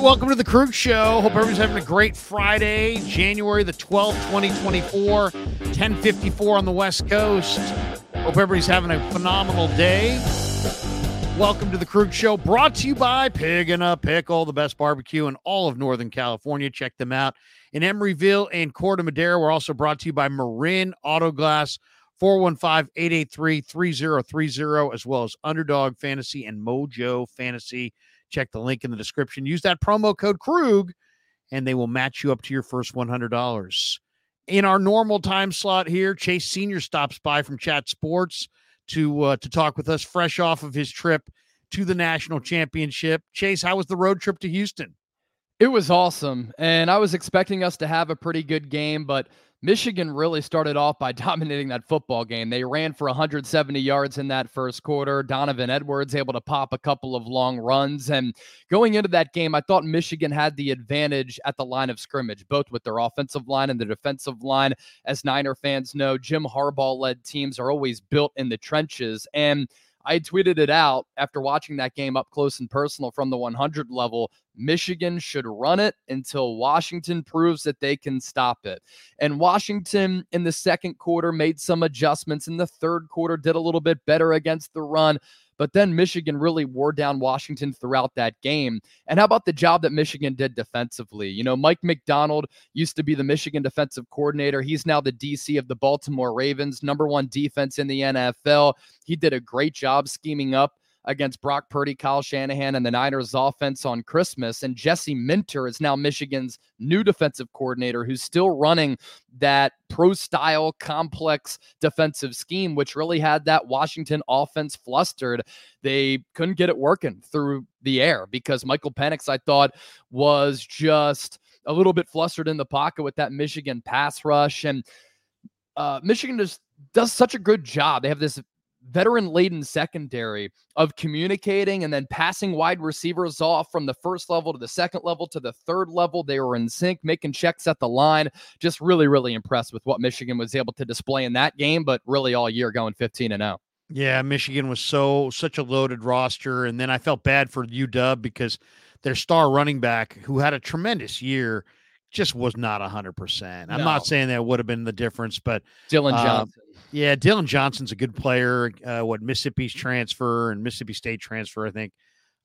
right, welcome to the Krueg Show. Hope everyone's having a great Friday, January the 12th, 2024, 1054 on the West Coast. Hope everybody's having a phenomenal day. Welcome to the Krueg Show, brought to you by Pig and a Pickle, the best barbecue in all of Northern California. Check them out in Emeryville and Corte Madera. We're also brought to you by Marin Auto Glass, 415-883-3030, as well as Underdog Fantasy and Mojo Fantasy. Check the link in the description. Use that promo code Krueg, and they will match you up to your first $100. In our normal time slot here, Chase Senior stops by from Chat Sports to uh, to talk with us, fresh off of his trip to the national championship. Chase, how was the road trip to Houston? It was awesome, and I was expecting us to have a pretty good game, but Michigan really started off by dominating that football game. They ran for 170 yards in that first quarter. Donovan Edwards able to pop a couple of long runs. And going into that game, I thought Michigan had the advantage at the line of scrimmage, both with their offensive line and the defensive line. As Niner fans know, Jim Harbaugh led teams are always built in the trenches. And I tweeted it out after watching that game up close and personal from the 100 level. Michigan should run it until Washington proves that they can stop it. And Washington in the second quarter made some adjustments. In the third quarter, did a little bit better against the run. But then Michigan really wore down Washington throughout that game. And how about the job that Michigan did defensively? You know, Mike Macdonald used to be the Michigan defensive coordinator. He's now the DC of the Baltimore Ravens, number one defense in the NFL. He did a great job scheming up against Brock Purdy, Kyle Shanahan, and the Niners offense on Christmas. And Jesse Minter is now Michigan's new defensive coordinator who's still running that pro style complex defensive scheme, which really had that Washington offense flustered. They couldn't get it working through the air because Michael Penix, I thought, was just a little bit flustered in the pocket with that Michigan pass rush. And uh, Michigan just does such a good job. They have this veteran laden secondary of communicating and then passing wide receivers off from the first level to the second level to the third level. They were in sync, making checks at the line. Just really, really impressed with what Michigan was able to display in that game, but really all year going 15 and 0. Yeah, Michigan was so such a loaded roster, and then I felt bad for UW because their star running back, who had a tremendous year, just was not hundred percent. I'm no. not saying that would have been the difference, but Dillon uh, Johnson. Yeah, Dillon Johnson's a good player. Uh, what Mississippi's transfer and Mississippi State transfer, I think,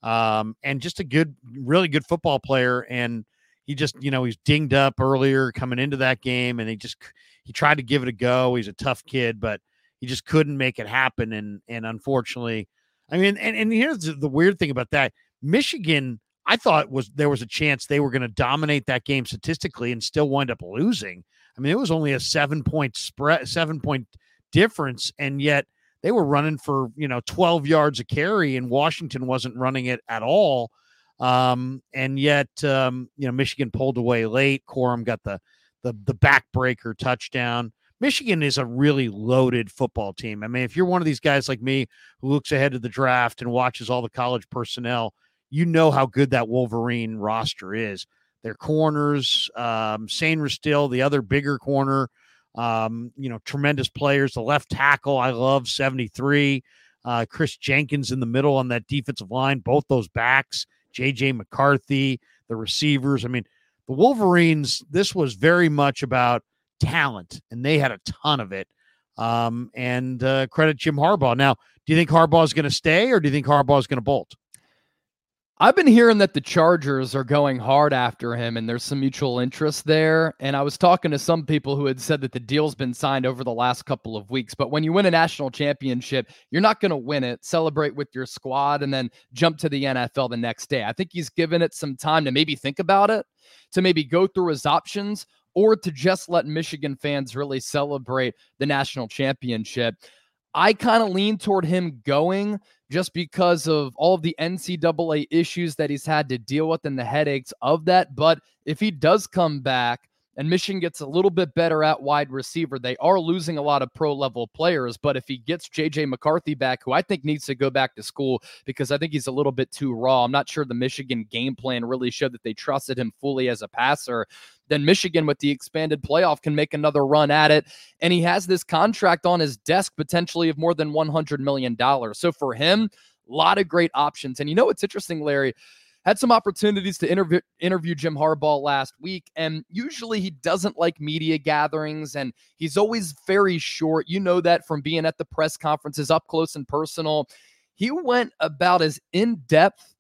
um, and just a good, really good football player. And he just, you know, he's dinged up earlier coming into that game, and he just he tried to give it a go. He's a tough kid, but he just couldn't make it happen. And and unfortunately, I mean, and and here's the weird thing about that: Michigan I thought was there was a chance they were going to dominate that game statistically and still wind up losing. I mean, it was only a seven point spread, seven point difference, and yet they were running for you know 12 yards a carry, and Washington wasn't running it at all. Um, and yet, um, you know, Michigan pulled away late. Corum got the the the backbreaker touchdown. Michigan is a really loaded football team. I mean, if you're one of these guys like me who looks ahead to the draft and watches all the college personnel, you know how good that Wolverine roster is. Their corners, um, Sainristil, the other bigger corner, um, you know, tremendous players. The left tackle, I love 73. Uh, Kris Jenkins in the middle on that defensive line, both those backs, JJ McCarthy, the receivers. I mean, the Wolverines, this was very much about talent, and they had a ton of it. Um, and uh, credit Jim Harbaugh. Now, do you think Harbaugh is going to stay, or do you think Harbaugh is going to bolt? I've been hearing that the Chargers are going hard after him and there's some mutual interest there. And I was talking to some people who had said that the deal's been signed over the last couple of weeks. But when you win a national championship, you're not going to win it, celebrate with your squad, and then jump to the NFL the next day. I think he's given it some time to maybe think about it, to maybe go through his options, or to just let Michigan fans really celebrate the national championship. I kind of lean toward him going just because of all of the NCAA issues that he's had to deal with and the headaches of that. But if he does come back, and Michigan gets a little bit better at wide receiver. They are losing a lot of pro level players, but if he gets JJ McCarthy back, who I think needs to go back to school because I think he's a little bit too raw, I'm not sure the Michigan game plan really showed that they trusted him fully as a passer. Then Michigan, with the expanded playoff, can make another run at it. And he has this contract on his desk potentially of more than $100 million. So for him, a lot of great options. And you know what's interesting, Larry? Had some opportunities to interview interview Jim Harbaugh last week, and usually he doesn't like media gatherings, and he's always very short. You know that from being at the press conferences up close and personal. He went about as in depth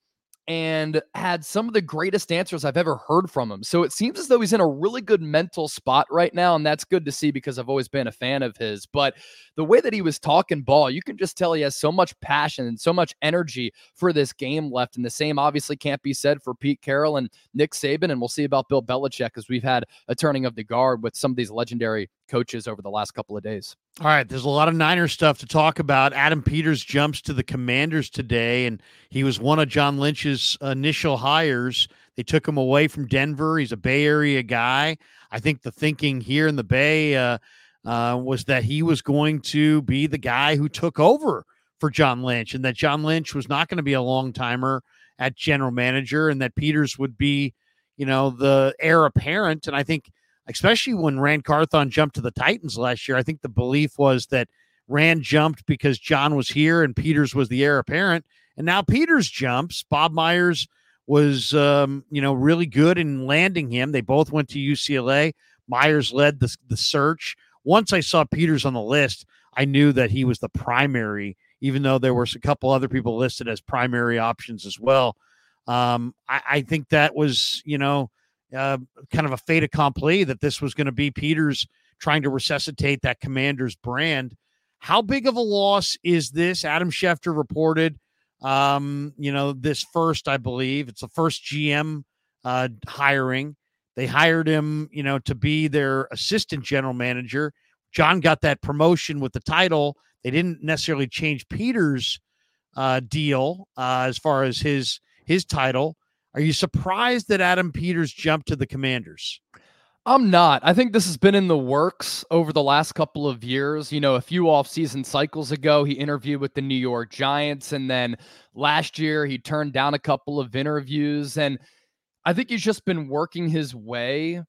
and had some of the greatest answers I've ever heard from him. So it seems as though he's in a really good mental spot right now. And that's good to see because I've always been a fan of his. But the way that he was talking ball, you can just tell he has so much passion and so much energy for this game left. And the same obviously can't be said for Pete Carroll and Nick Saban. And we'll see about Bill Belichick as we've had a turning of the guard with some of these legendary coaches over the last couple of days. All right, there's a lot of Niner stuff to talk about. Adam Peters jumps to the Commanders today, and he was one of John Lynch's initial hires. They took him away from Denver. He's a Bay Area guy. I think the thinking here in the Bay uh, uh, was that he was going to be the guy who took over for John Lynch, and that John Lynch was not going to be a long timer at general manager, and that Peters would be, you know, the heir apparent. And I think – especially when Ran Carthon jumped to the Titans last year. I think the belief was that Ran jumped because John was here and Peters was the heir apparent. And now Peters jumps. Bob Myers was, um, you know, really good in landing him. They both went to UCLA. Myers led the, the search. Once I saw Peters on the list, I knew that he was the primary, even though there were a couple other people listed as primary options as well. Um, I, I think that was, you know, uh, kind of a fait accompli that this was going to be Peters trying to resuscitate that commander's brand. How big of a loss is this? Adam Schefter reported, um, you know, this first, I believe it's the first GM uh, hiring. They hired him, you know, to be their assistant general manager. John got that promotion with the title. They didn't necessarily change Peters' uh, deal uh, as far as his his title. Are you surprised that Adam Peters jumped to the Commanders? I'm not. I think this has been in the works over the last couple of years. You know, a few off-season cycles ago, he interviewed with the New York Giants, and then last year he turned down a couple of interviews. And I think he's just been working his way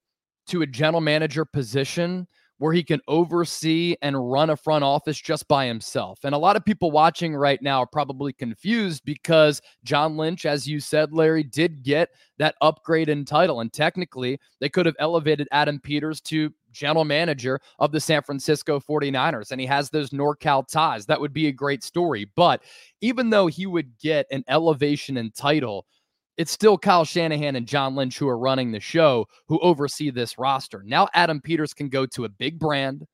to a general manager position where he can oversee and run a front office just by himself. And a lot of people watching right now are probably confused because John Lynch, as you said, Larry, did get that upgrade in title. And technically, they could have elevated Adam Peters to general manager of the San Francisco 49ers. And he has those NorCal ties. That would be a great story. But even though he would get an elevation in title, it's still Kyle Shanahan and John Lynch who are running the show who oversee this roster. Now, Adam Peters can go to a big brand,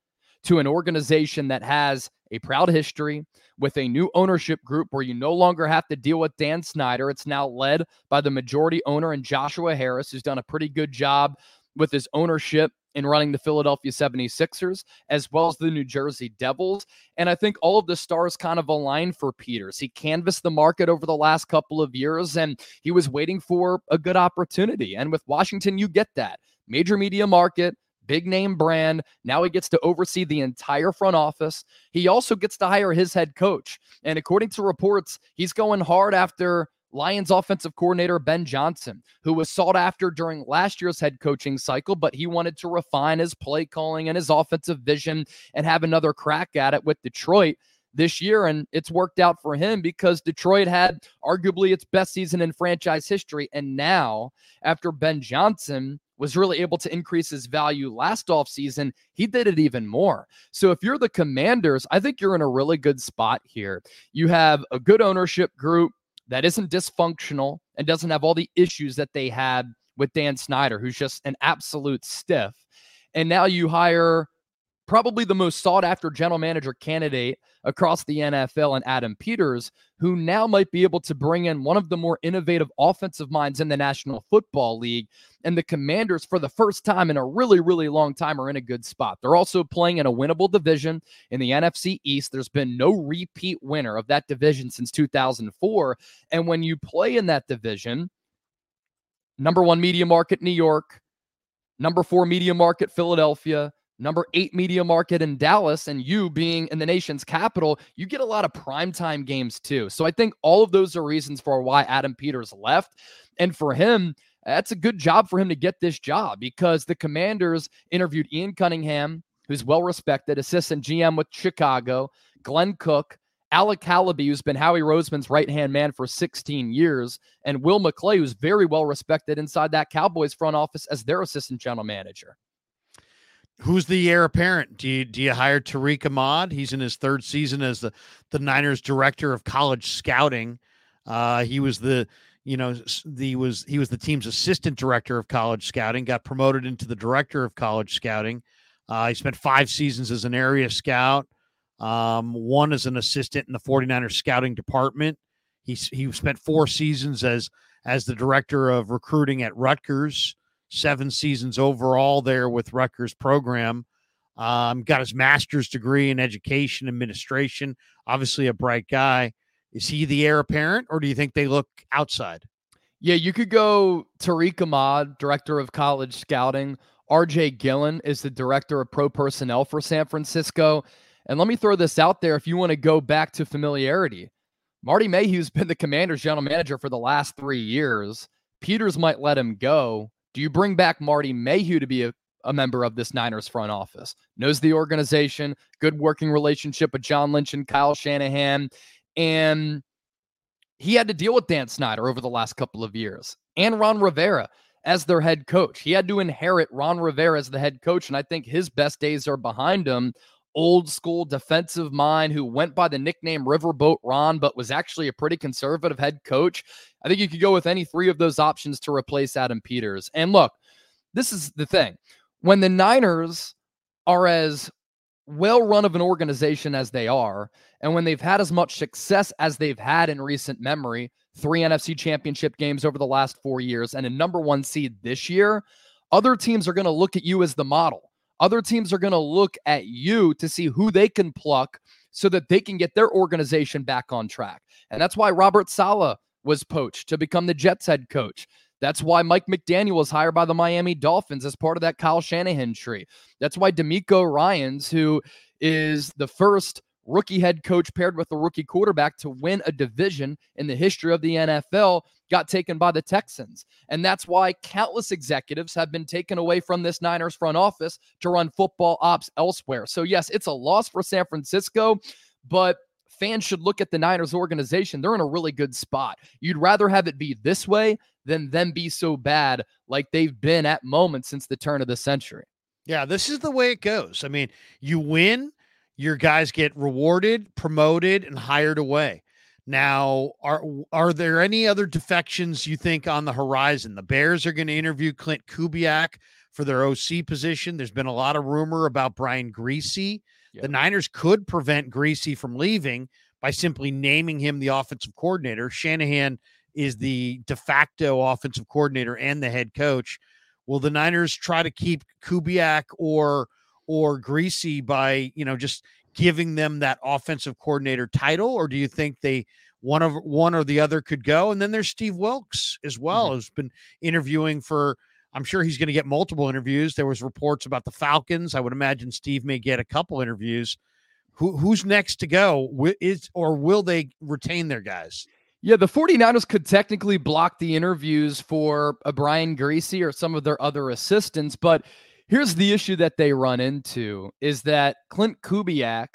to an organization that has a proud history with a new ownership group where you no longer have to deal with Dan Snyder. It's now led by the majority owner and Joshua Harris, who's done a pretty good job with his ownership in running the Philadelphia 76ers as well as the New Jersey Devils. And I think all of the stars kind of align for Peters. He canvassed the market over the last couple of years and he was waiting for a good opportunity. And with Washington, you get that major media market. Big name brand. Now he gets to oversee the entire front office. He also gets to hire his head coach. And according to reports, he's going hard after Lions offensive coordinator Ben Johnson, who was sought after during last year's head coaching cycle, but he wanted to refine his play calling and his offensive vision and have another crack at it with Detroit this year. And it's worked out for him because Detroit had arguably its best season in franchise history. And now, after Ben Johnson was really able to increase his value last offseason, he did it even more. So if you're the commanders, I think you're in a really good spot here. You have a good ownership group that isn't dysfunctional and doesn't have all the issues that they had with Dan Snyder, who's just an absolute stiff. And now you hire probably the most sought after general manager candidate across the NFL and Adam Peters, who now might be able to bring in one of the more innovative offensive minds in the National Football League. And the Commanders, for the first time in a really, really long time, are in a good spot. They're also playing in a winnable division in the NFC East. There's been no repeat winner of that division since 2004. And when you play in that division, number one media market, New York, number four media market, Philadelphia, number eight media market in Dallas, and you being in the nation's capital, you get a lot of primetime games too. So I think all of those are reasons for why Adam Peters left. And for him, that's a good job for him to get this job because the commanders interviewed Ian Cunningham, who's well respected, assistant GM with Chicago, Glenn Cook, Alec Halaby, who's been Howie Roseman's right hand man for 16 years, and Will McClay, who's very well respected inside that Cowboys front office as their assistant general manager. Who's the heir apparent? Do you do you hire Tariq Ahmad? He's in his third season as the the Niners director of college scouting. Uh, he was the you know the was he was the team's assistant director of college scouting. Got promoted into the director of college scouting. Uh, he spent five seasons as an area scout. Um, one as an assistant in the 49ers scouting department. He he spent four seasons as as the director of recruiting at Rutgers seven seasons overall there with Rutgers program. Um, got his master's degree in education administration. Obviously, a bright guy. Is he the heir apparent, or do you think they look outside? Yeah, you could go Tariq Ahmad, director of college scouting. RJ Gillen is the director of pro personnel for San Francisco. And let me throw this out there if you want to go back to familiarity. Marty Mayhew's been the commander's general manager for the last three years. Peters might let him go. Do you bring back Marty Mayhew to be a, a member of this Niners front office? Knows the organization, good working relationship with John Lynch and Kyle Shanahan. And he had to deal with Dan Snyder over the last couple of years and Ron Rivera as their head coach. He had to inherit Ron Rivera as the head coach. And I think his best days are behind him. Old school defensive mind who went by the nickname Riverboat Ron, but was actually a pretty conservative head coach. I think you could go with any three of those options to replace Adam Peters. And look, this is the thing. When the Niners are as well run of an organization as they are, and when they've had as much success as they've had in recent memory, three NFC championship games over the last four years, and a number one seed this year, other teams are going to look at you as the model. Other teams are going to look at you to see who they can pluck so that they can get their organization back on track. And that's why Robert Saleh was poached to become the Jets head coach. That's why Mike McDaniel was hired by the Miami Dolphins as part of that Kyle Shanahan tree. That's why DeMeco Ryans, who is the first rookie head coach paired with a rookie quarterback to win a division in the history of the NFL, got taken by the Texans. And that's why countless executives have been taken away from this Niners front office to run football ops elsewhere. So, yes, it's a loss for San Francisco, but fans should look at the Niners organization. They're in a really good spot. You'd rather have it be this way than them be so bad like they've been at moments since the turn of the century. Yeah, this is the way it goes. I mean, you win, your guys get rewarded, promoted, and hired away. Now, are are there any other defections you think on the horizon? The Bears are going to interview Clint Kubiak for their OC position. There's been a lot of rumor about Brian Griese. Yep. The Niners could prevent Griese from leaving by simply naming him the offensive coordinator. Shanahan is the de facto offensive coordinator and the head coach. Will the Niners try to keep Kubiak or or Griese by you know just giving them that offensive coordinator title, or do you think they one of one or the other could go? And then there's Steve Wilks as well, mm-hmm. who's been interviewing for I'm sure he's going to get multiple interviews. There was reports about the Falcons. I would imagine Steve may get a couple interviews. Who who's next to go? Is or will they retain their guys? Yeah, the 49ers could technically block the interviews for a Brian Griese or some of their other assistants, but here's the issue that they run into is that Clint Kubiak,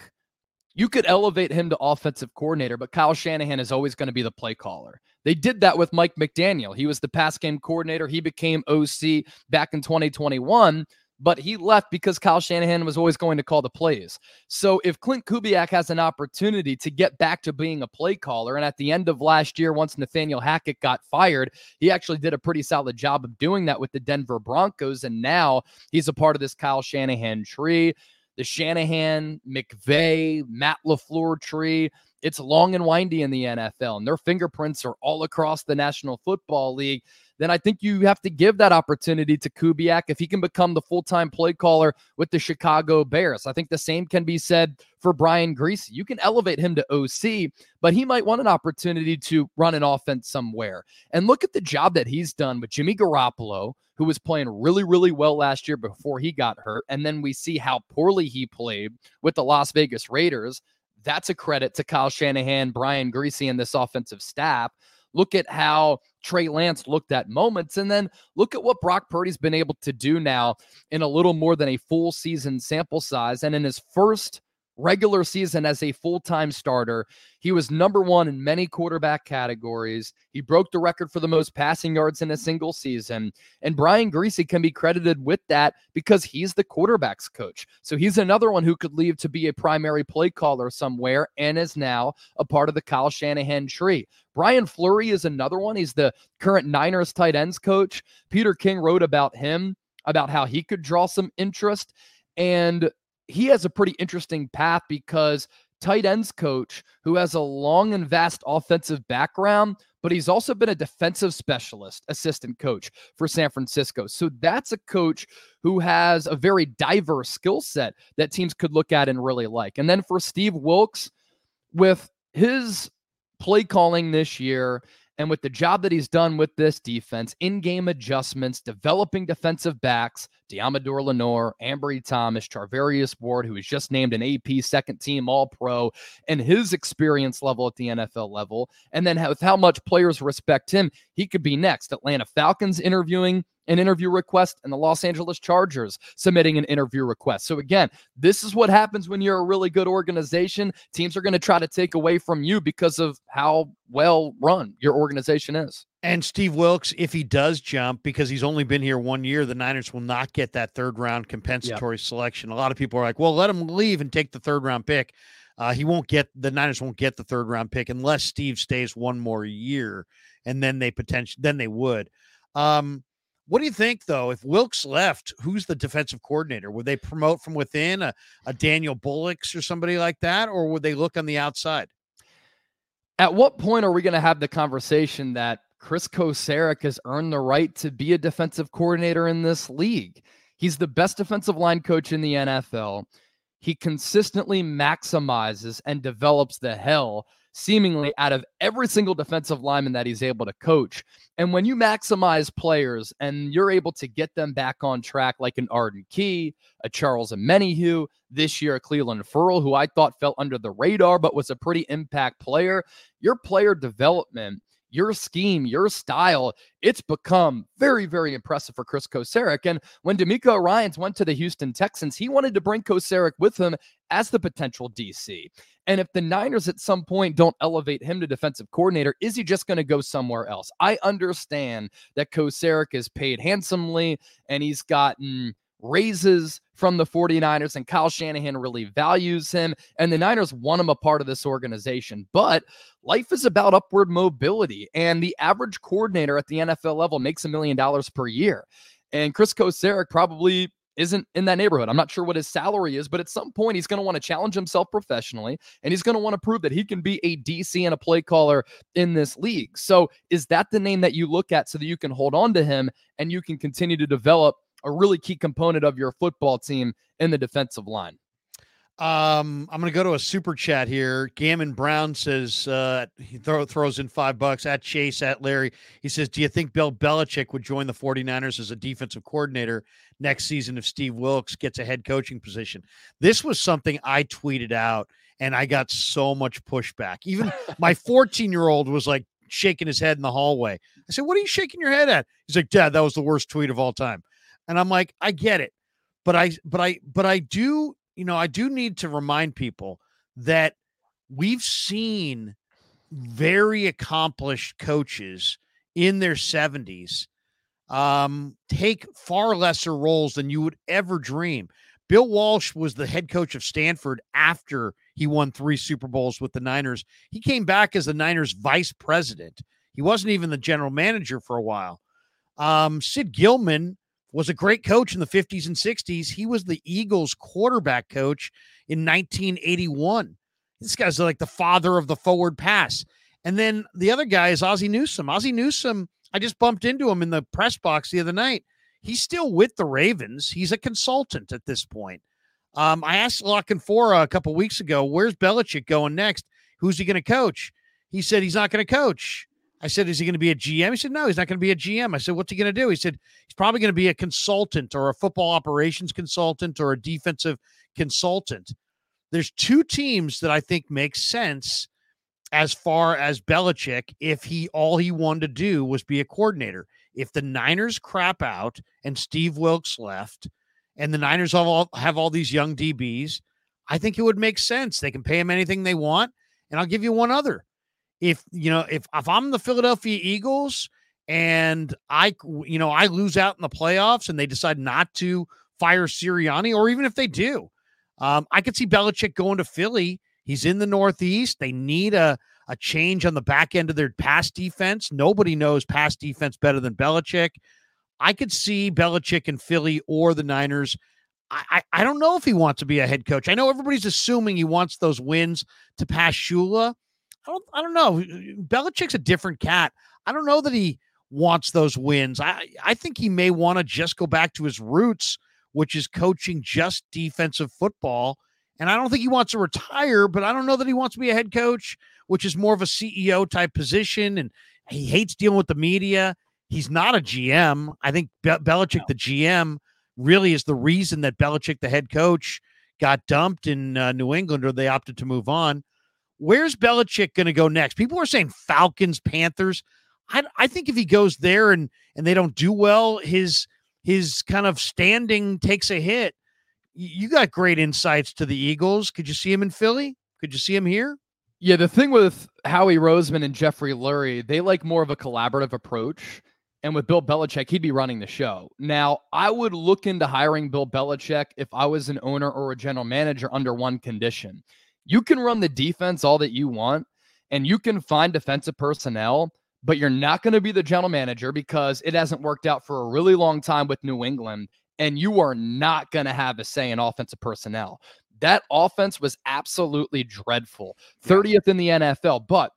you could elevate him to offensive coordinator, but Kyle Shanahan is always going to be the play caller. They did that with Mike McDaniel. He was the pass game coordinator. He became OC back in 2021, but he left because Kyle Shanahan was always going to call the plays. So if Clint Kubiak has an opportunity to get back to being a play caller, and at the end of last year, once Nathaniel Hackett got fired, he actually did a pretty solid job of doing that with the Denver Broncos. And now he's a part of this Kyle Shanahan tree. The Shanahan, McVay, Matt LaFleur tree it's long and windy in the NFL, and their fingerprints are all across the National Football League, then I think you have to give that opportunity to Kubiak if he can become the full time play caller with the Chicago Bears. I think the same can be said for Brian Griese. You can elevate him to OC, but he might want an opportunity to run an offense somewhere. And look at the job that he's done with Jimmy Garoppolo, who was playing really, really well last year before he got hurt. And then we see how poorly he played with the Las Vegas Raiders. That's a credit to Kyle Shanahan, Brian Griese, and this offensive staff. Look at how Trey Lance looked at moments, and then look at what Brock Purdy's been able to do now in a little more than a full season sample size. And in his first regular season as a full time starter. He was number one in many quarterback categories. He broke the record for the most passing yards in a single season. And Brian Griese can be credited with that because he's the quarterback's coach. So he's another one who could leave to be a primary play caller somewhere and is now a part of the Kyle Shanahan tree. Brian Fleury is another one. He's the current Niners tight ends coach. Peter King wrote about him, about how he could draw some interest. And he has a pretty interesting path because tight ends coach who has a long and vast offensive background, but he's also been a defensive specialist assistant coach for San Francisco. So that's a coach who has a very diverse skill set that teams could look at and really like. And then for Steve Wilks, with his play calling this year and with the job that he's done with this defense, in game adjustments, developing defensive backs, Deommodore Lenoir, Ambry Thomas, Charvarius Ward, who was just named an AP second team All Pro, and his experience level at the NFL level, and then with how much players respect him, he could be next. Atlanta Falcons interviewing an interview request and the Los Angeles Chargers submitting an interview request. So, again, this is what happens when you're a really good organization. Teams are going to try to take away from you because of how well run your organization is. And Steve Wilks, if he does jump, because he's only been here one year, the Niners will not get that third round compensatory yep. selection. A lot of people are like, well, let him leave and take the third round pick. Uh, he won't get the Niners won't get the third round pick unless Steve stays one more year, and then they potentially then they would. Um, what do you think, though? If Wilks left, who's the defensive coordinator? Would they promote from within a, a Daniel Bullocks or somebody like that, or would they look on the outside? At what point are we going to have the conversation that Kris Kocurek has earned the right to be a defensive coordinator in this league? He's the best defensive line coach in the NFL. He consistently maximizes and develops the hell seemingly out of every single defensive lineman that he's able to coach. And when you maximize players and you're able to get them back on track, like an Arden Key, a Charles Omenihu, this year, Cleveland Ferrell, who I thought fell under the radar, but was a pretty impact player, your player development your scheme, your style, it's become very, very impressive for Kris Kocurek. And when DeMeco Ryans went to the Houston Texans, he wanted to bring Kocurek with him as the potential DC. And if the Niners at some point don't elevate him to defensive coordinator, is he just going to go somewhere else? I understand that Kocurek is paid handsomely and he's gotten raises from the 49ers, and Kyle Shanahan really values him. And the Niners want him a part of this organization. But life is about upward mobility, and the average coordinator at the NFL level makes a million dollars per year. And Kris Kocurek probably isn't in that neighborhood. I'm not sure what his salary is, but at some point he's going to want to challenge himself professionally and he's going to want to prove that he can be a DC and a play caller in this league. So, is that the name that you look at so that you can hold on to him and you can continue to develop a really key component of your football team in the defensive line. Um, I'm going to go to a super chat here. Gammon Brown says uh, he throw, throws in five bucks at Chase at Larry. He says, "Do you think Bill Belichick would join the 49ers as a defensive coordinator next season if Steve Wilks gets a head coaching position?" This was something I tweeted out, and I got so much pushback. Even my 14 year old was like shaking his head in the hallway. I said, "What are you shaking your head at?" He's like, "Dad, that was the worst tweet of all time." And I'm like, I get it. But I but I but I do, you know, I do need to remind people that we've seen very accomplished coaches in their 70s um, take far lesser roles than you would ever dream. Bill Walsh was the head coach of Stanford after he won three Super Bowls with the Niners. He came back as the Niners vice president. He wasn't even the general manager for a while. Um, Sid Gilman was a great coach in the 50s and 60s. He was the Eagles quarterback coach in 1981. This guy's like the father of the forward pass. And then the other guy is Ozzie Newsome. Ozzie Newsome, I just bumped into him in the press box the other night. He's still with the Ravens. He's a consultant at this point. Um, I asked La Canfora a couple weeks ago, where's Belichick going next? Who's he going to coach? He said he's not going to coach. I said, Is he going to be a GM? He said, No, he's not going to be a GM. I said, What's he going to do? He said, He's probably going to be a consultant or a football operations consultant or a defensive consultant. There's two teams that I think make sense as far as Belichick if he all he wanted to do was be a coordinator. If the Niners crap out and Steve Wilks left and the Niners all, have all these young DBs, I think it would make sense. They can pay him anything they want. And I'll give you one other. If you know, if if I'm the Philadelphia Eagles and I you know, I lose out in the playoffs and they decide not to fire Sirianni, or even if they do, um, I could see Belichick going to Philly. He's in the Northeast. They need a a change on the back end of their pass defense. Nobody knows pass defense better than Belichick. I could see Belichick in Philly or the Niners. I, I, I don't know if he wants to be a head coach. I know everybody's assuming he wants those wins to pass Shula. I don't I don't know. Belichick's a different cat. I don't know that he wants those wins. I, I think he may want to just go back to his roots, which is coaching just defensive football. And I don't think he wants to retire, but I don't know that he wants to be a head coach which is more of a CEO type position. And he hates dealing with the media. He's not a GM. I think Be- Belichick, the GM, really is the reason that Belichick, the head coach, got dumped in uh, New England or they opted to move on. Where's Belichick going to go next? People are saying Falcons, Panthers. I, I think if he goes there and and they don't do well, his his kind of standing takes a hit. You got great insights to the Eagles. Could you see him in Philly? Could you see him here? Yeah, the thing with Howie Roseman and Jeffrey Lurie, they like more of a collaborative approach. And with Bill Belichick, he'd be running the show. Now, I would look into hiring Bill Belichick if I was an owner or a general manager under one condition. You can run the defense all that you want, and you can find defensive personnel, but you're not going to be the general manager because it hasn't worked out for a really long time with New England. And you are not going to have a say in offensive personnel. That offense was absolutely dreadful. 30th in the NFL. But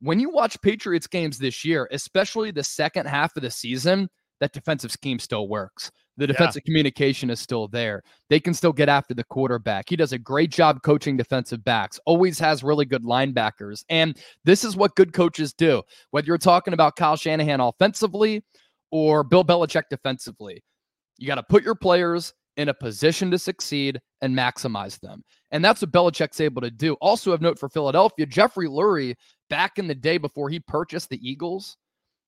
when you watch Patriots games this year, especially the second half of the season, that defensive scheme still works. The defensive yeah. communication is still there. They can still get after the quarterback. He does a great job coaching defensive backs, always has really good linebackers. And this is what good coaches do. Whether you're talking about Kyle Shanahan offensively or Bill Belichick defensively, you got to put your players in a position to succeed and maximize them. And that's what Belichick's able to do. Also, of note for Philadelphia, Jeffrey Lurie, back in the day before he purchased the Eagles,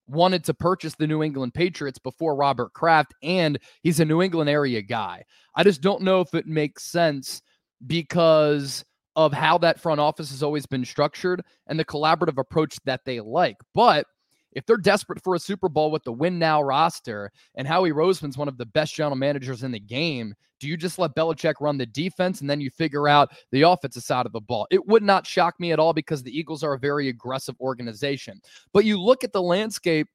wanted to purchase the New England Patriots before Robert Kraft, and he's a New England area guy. I just don't know if it makes sense because of how that front office has always been structured and the collaborative approach that they like. But if they're desperate for a Super Bowl with the win now roster and Howie Roseman's one of the best general managers in the game, do you just let Belichick run the defense and then you figure out the offensive side of the ball? It would not shock me at all because the Eagles are a very aggressive organization. But you look at the landscape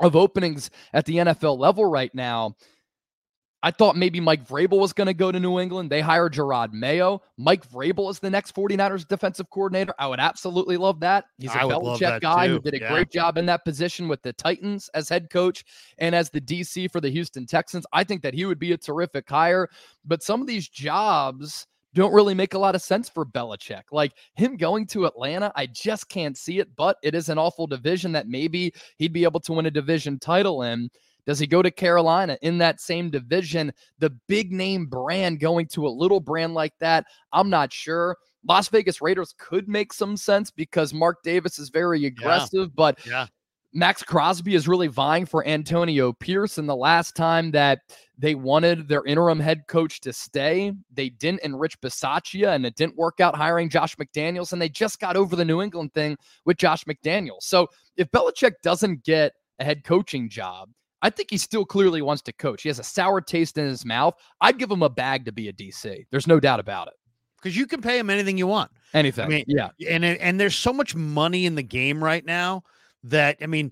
of openings at the NFL level right now, I thought maybe Mike Vrabel was going to go to New England. They hired Gerard Mayo. Mike Vrabel is the next 49ers defensive coordinator. I would absolutely love that. He's a Belichick guy too. who did a yeah. great job in that position with the Titans as head coach and as the DC for the Houston Texans. I think that he would be a terrific hire. But some of these jobs don't really make a lot of sense for Belichick. Like him going to Atlanta, I just can't see it. But it is an awful division that maybe he'd be able to win a division title in. Does he go to Carolina in that same division? The big name brand going to a little brand like that, I'm not sure. Las Vegas Raiders could make some sense because Mark Davis is very aggressive, yeah. but yeah. Maxx Crosby is really vying for Antonio Pierce. And the last time that they wanted their interim head coach to stay, they didn't enrich Bisaccia and it didn't work out hiring Josh McDaniels. And they just got over the New England thing with Josh McDaniels. So if Belichick doesn't get a head coaching job, I think he still clearly wants to coach. He has a sour taste in his mouth. I'd give him a bag to be a DC. There's no doubt about it. Because you can pay him anything you want. Anything. I mean, yeah. And and there's so much money in the game right now that I mean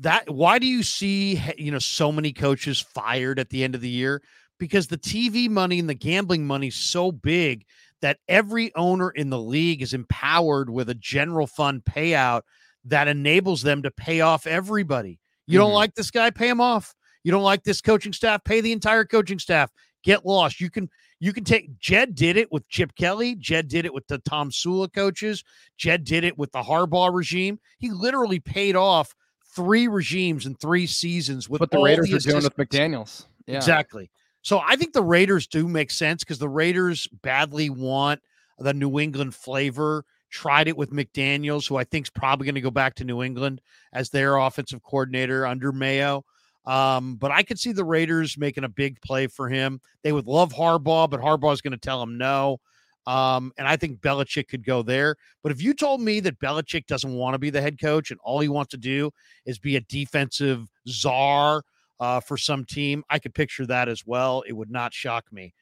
that why do you see you know so many coaches fired at the end of the year? Because the TV money and the gambling money is so big that every owner in the league is empowered with a general fund payout that enables them to pay off everybody. You mm-hmm. don't like this guy, pay him off. You don't like this coaching staff, pay the entire coaching staff. Get lost. You can you can take Jed did it with Chip Kelly. Jed did it with the Tomsula coaches. Jed did it with the Harbaugh regime. He literally paid off three regimes in three seasons with what the Raiders the are doing with McDaniels. Yeah. Exactly. So I think the Raiders do make sense because the Raiders badly want the New England flavor tried it with McDaniels, who I think is probably going to go back to New England as their offensive coordinator under Mayo. Um, but I could see the Raiders making a big play for him. They would love Harbaugh, but Harbaugh is going to tell him no. Um, and I think Belichick could go there. But if you told me that Belichick doesn't want to be the head coach and all he wants to do is be a defensive czar uh, for some team, I could picture that as well. It would not shock me.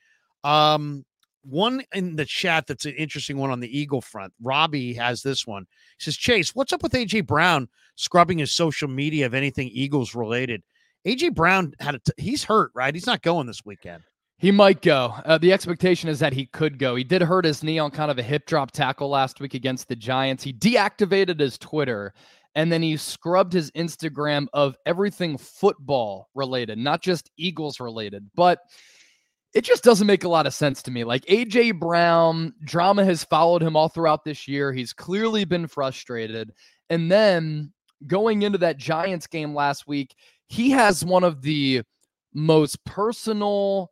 Um, one in the chat that's an interesting one on the Eagle front. Robbie has this one. He says, Chase, what's up with AJ Brown scrubbing his social media of anything Eagles related? AJ Brown had a t- he's hurt, right? He's not going this weekend. He might go. Uh, the expectation is that he could go. He did hurt his knee on kind of a hip drop tackle last week against the Giants. He deactivated his Twitter and then he scrubbed his Instagram of everything football related, not just Eagles related. But it just doesn't make a lot of sense to me. Like AJ Brown, drama has followed him all throughout this year. He's clearly been frustrated. And then going into that Giants game last week, he has one of the most personal,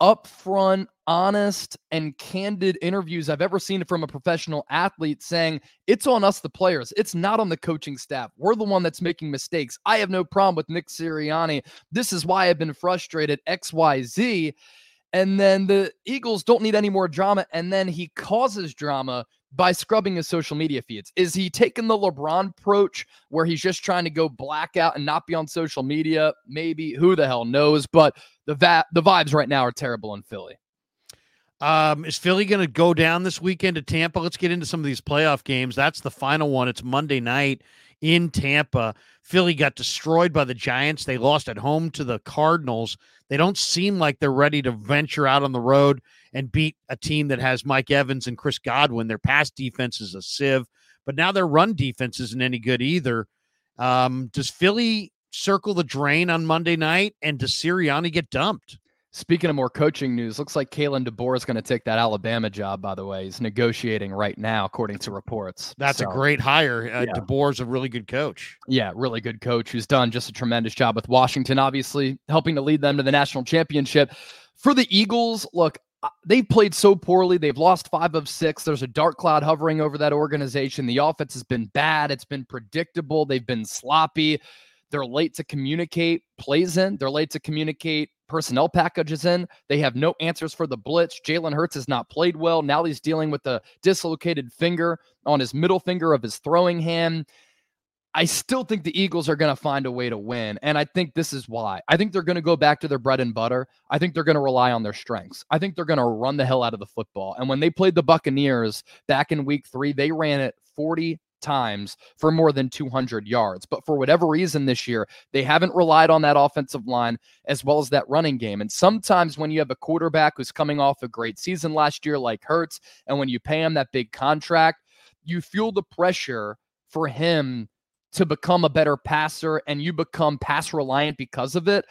upfront, honest, and candid interviews I've ever seen from a professional athlete saying, It's on us, the players. It's not on the coaching staff. We're the one that's making mistakes. I have no problem with Nick Sirianni. This is why I've been frustrated, XYZ. And then the Eagles don't need any more drama. And then he causes drama by scrubbing his social media feeds. Is he taking the LeBron approach where he's just trying to go blackout and not be on social media? Maybe. Who the hell knows? But the va- the vibes right now are terrible in Philly. Um, is Philly going to go down this weekend to Tampa? Let's get into some of these playoff games. That's the final one. It's Monday night in Tampa. Philly got destroyed by the Giants. They lost at home to the Cardinals. They don't seem like they're ready to venture out on the road and beat a team that has Mike Evans and Chris Godwin. Their pass defense is a sieve, but now their run defense isn't any good either. Um, does Philly circle the drain on Monday night and does Sirianni get dumped? Speaking of more coaching news, looks like Kalen DeBoer is going to take that Alabama job. By the way, he's negotiating right now, according to reports. That's so, a great hire. Uh, yeah. DeBoer's a really good coach. Yeah, really good coach who's done just a tremendous job with Washington. Obviously, helping to lead them to the national championship. For the Eagles, look, uh, they've played so poorly. They've lost five of six. There's a dark cloud hovering over that organization. The offense has been bad. It's been predictable. They've been sloppy. They're late to communicate plays in. They're late to communicate personnel packages in. They have no answers for the blitz. Jalen Hurts has not played well. Now he's dealing with a dislocated finger on his middle finger of his throwing hand. I still think the Eagles are going to find a way to win. And I think this is why. I think they're going to go back to their bread and butter. I think they're going to rely on their strengths. I think they're going to run the hell out of the football. And when they played the Buccaneers back in week three, they ran it 40 times for more than 200 yards. But for whatever reason this year, they haven't relied on that offensive line as well as that running game. And sometimes when you have a quarterback who's coming off a great season last year, like Hurts, and when you pay him that big contract, you feel the pressure for him to become a better passer and you become pass reliant because of it.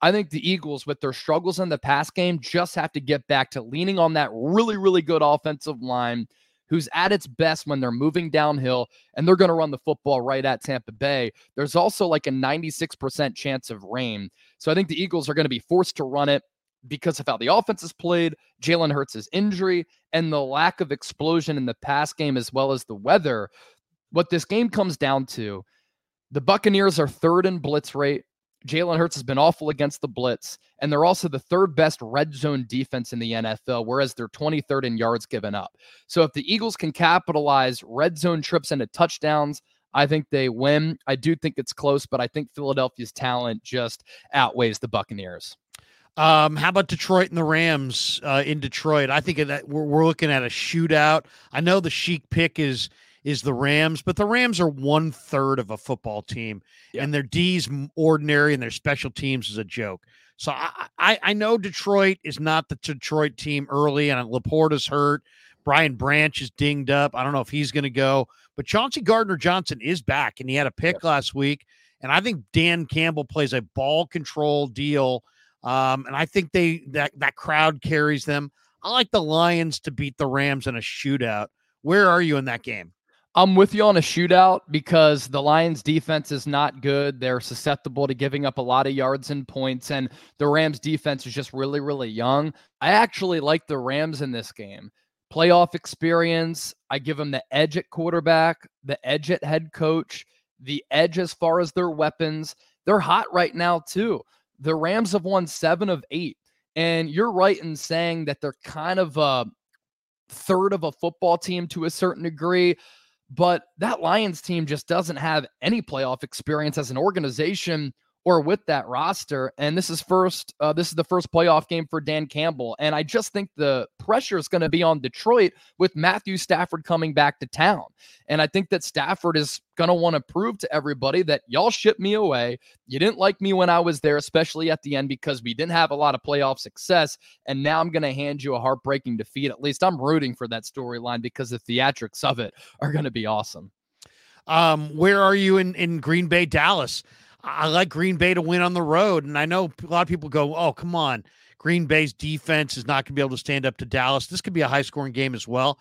I think the Eagles, with their struggles in the pass game, just have to get back to leaning on that really, really good offensive line who's at its best when they're moving downhill and they're going to run the football right at Tampa Bay. There's also like a 96% chance of rain. So I think the Eagles are going to be forced to run it because of how the offense is played, Jalen Hurts' injury, and the lack of explosion in the pass game, as well as the weather. What this game comes down to the Buccaneers are third in blitz rate. Jalen Hurts has been awful against the blitz, and they're also the third best red zone defense in the NFL, whereas they're 23rd in yards given up. So if the Eagles can capitalize red zone trips into touchdowns, I think they win. I do think it's close, but I think Philadelphia's talent just outweighs the Buccaneers. Um, how about Detroit and the Rams uh, in Detroit? I think that we're, we're looking at a shootout. I know the chic pick is is the Rams, but the Rams are one third of a football team, yeah. and their D's ordinary, and their special teams is a joke. So I, I, I know Detroit is not the Detroit team early, and LaPorta's hurt. Brian Branch is dinged up. I don't know if he's going to go, but Chauncey Gardner Johnson is back, and he had a pick yes. last week. And I think Dan Campbell plays a ball control deal, um, and I think they that that crowd carries them. I like the Lions to beat the Rams in a shootout. Where are you in that game? I'm with you on a shootout because the Lions defense is not good. They're susceptible to giving up a lot of yards and points, and the Rams defense is just really, really young. I actually like the Rams in this game. Playoff experience. I give them the edge at quarterback, the edge at head coach, the edge as far as their weapons. They're hot right now, too. The Rams have won seven of eight. And you're right in saying that they're kind of a third of a football team to a certain degree. But that Lions team just doesn't have any playoff experience as an organization or with that roster. And this is first, uh, this is the first playoff game for Dan Campbell. And I just think the pressure is going to be on Detroit with Matthew Stafford coming back to town. And I think that Stafford is going to want to prove to everybody that y'all shipped me away. You didn't like me when I was there, especially at the end, because we didn't have a lot of playoff success. And now I'm going to hand you a heartbreaking defeat. At least I'm rooting for that storyline because the theatrics of it are going to be awesome. Um, where are you in, in Green Bay, Dallas? I like Green Bay to win on the road. And I know a lot of people go, oh, come on. Green Bay's defense is not going to be able to stand up to Dallas. This could be a high scoring game as well.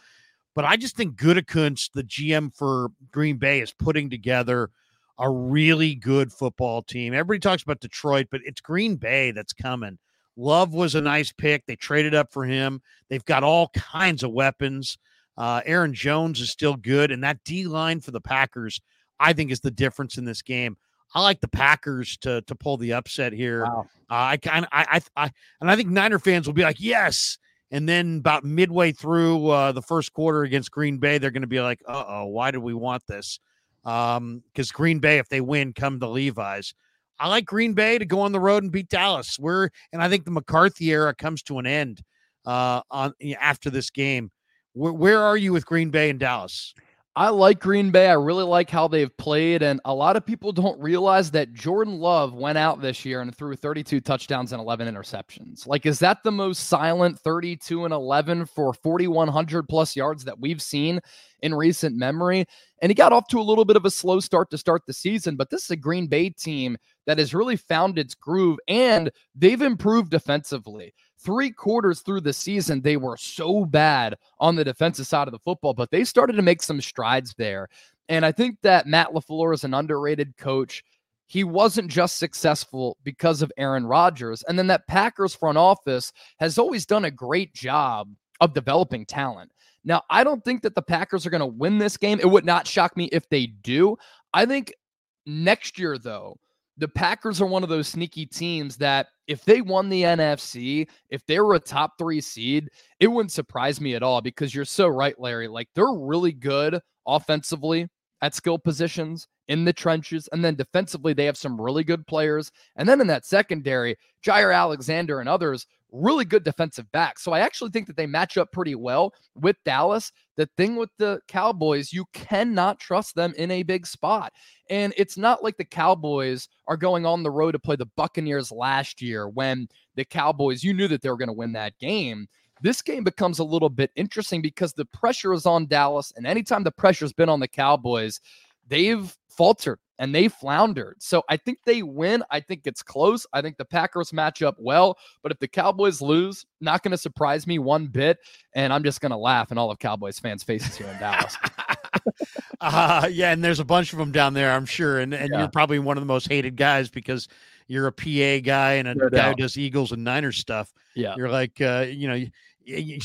But I just think Gutekunst, the GM for Green Bay, is putting together a really good football team. Everybody talks about Detroit, but it's Green Bay that's coming. Love was a nice pick. They traded up for him. They've got all kinds of weapons. Uh, Aaron Jones is still good, and that D line for the Packers, I think, is the difference in this game. I like the Packers to to pull the upset here. Wow. Uh, I kind of I, I I and I think Niner fans will be like yes, and then about midway through uh, the first quarter against Green Bay, they're going to be like, uh oh, why do we want this? Um, because Green Bay, if they win, come to Levi's. I like Green Bay to go on the road and beat Dallas. We're and I think the McCarthy era comes to an end uh on after this game. Where, where are you with Green Bay and Dallas? I like Green Bay. I really like how they've played. And a lot of people don't realize that Jordan Love went out this year and threw 32 touchdowns and 11 interceptions. Like, is that the most silent 32 and 11 for 4,100 plus yards that we've seen in recent memory? And he got off to a little bit of a slow start to start the season, but this is a Green Bay team that has really found its groove and they've improved defensively three quarters through the season, they were so bad on the defensive side of the football, but they started to make some strides there. And I think that Matt LaFleur is an underrated coach. He wasn't just successful because of Aaron Rodgers. And then that Packers front office has always done a great job of developing talent. Now, I don't think that the Packers are going to win this game. It would not shock me if they do. I think next year, though, the Packers are one of those sneaky teams that if they won the NFC, if they were a top three seed, it wouldn't surprise me at all because you're so right, Larry. Like they're really good offensively at skill positions in the trenches. And then defensively, they have some really good players. And then in that secondary, Jaire Alexander and others really good defensive backs. So I actually think that they match up pretty well with Dallas. The thing with the Cowboys, you cannot trust them in a big spot. And it's not like the Cowboys are going on the road to play the Buccaneers last year when the Cowboys, you knew that they were going to win that game. This game becomes a little bit interesting because the pressure is on Dallas. And anytime the pressure's been on the Cowboys, they've faltered and they floundered. So I think they win. I think it's close. I think the Packers match up well. But if the Cowboys lose, not going to surprise me one bit. And I'm just going to laugh in all of Cowboys fans' faces here in Dallas. uh, yeah, and there's a bunch of them down there, I'm sure. And and yeah. you're probably one of the most hated guys because you're a PA guy and a no guy who does Eagles and Niners stuff. Yeah, you're like, uh, you know. You,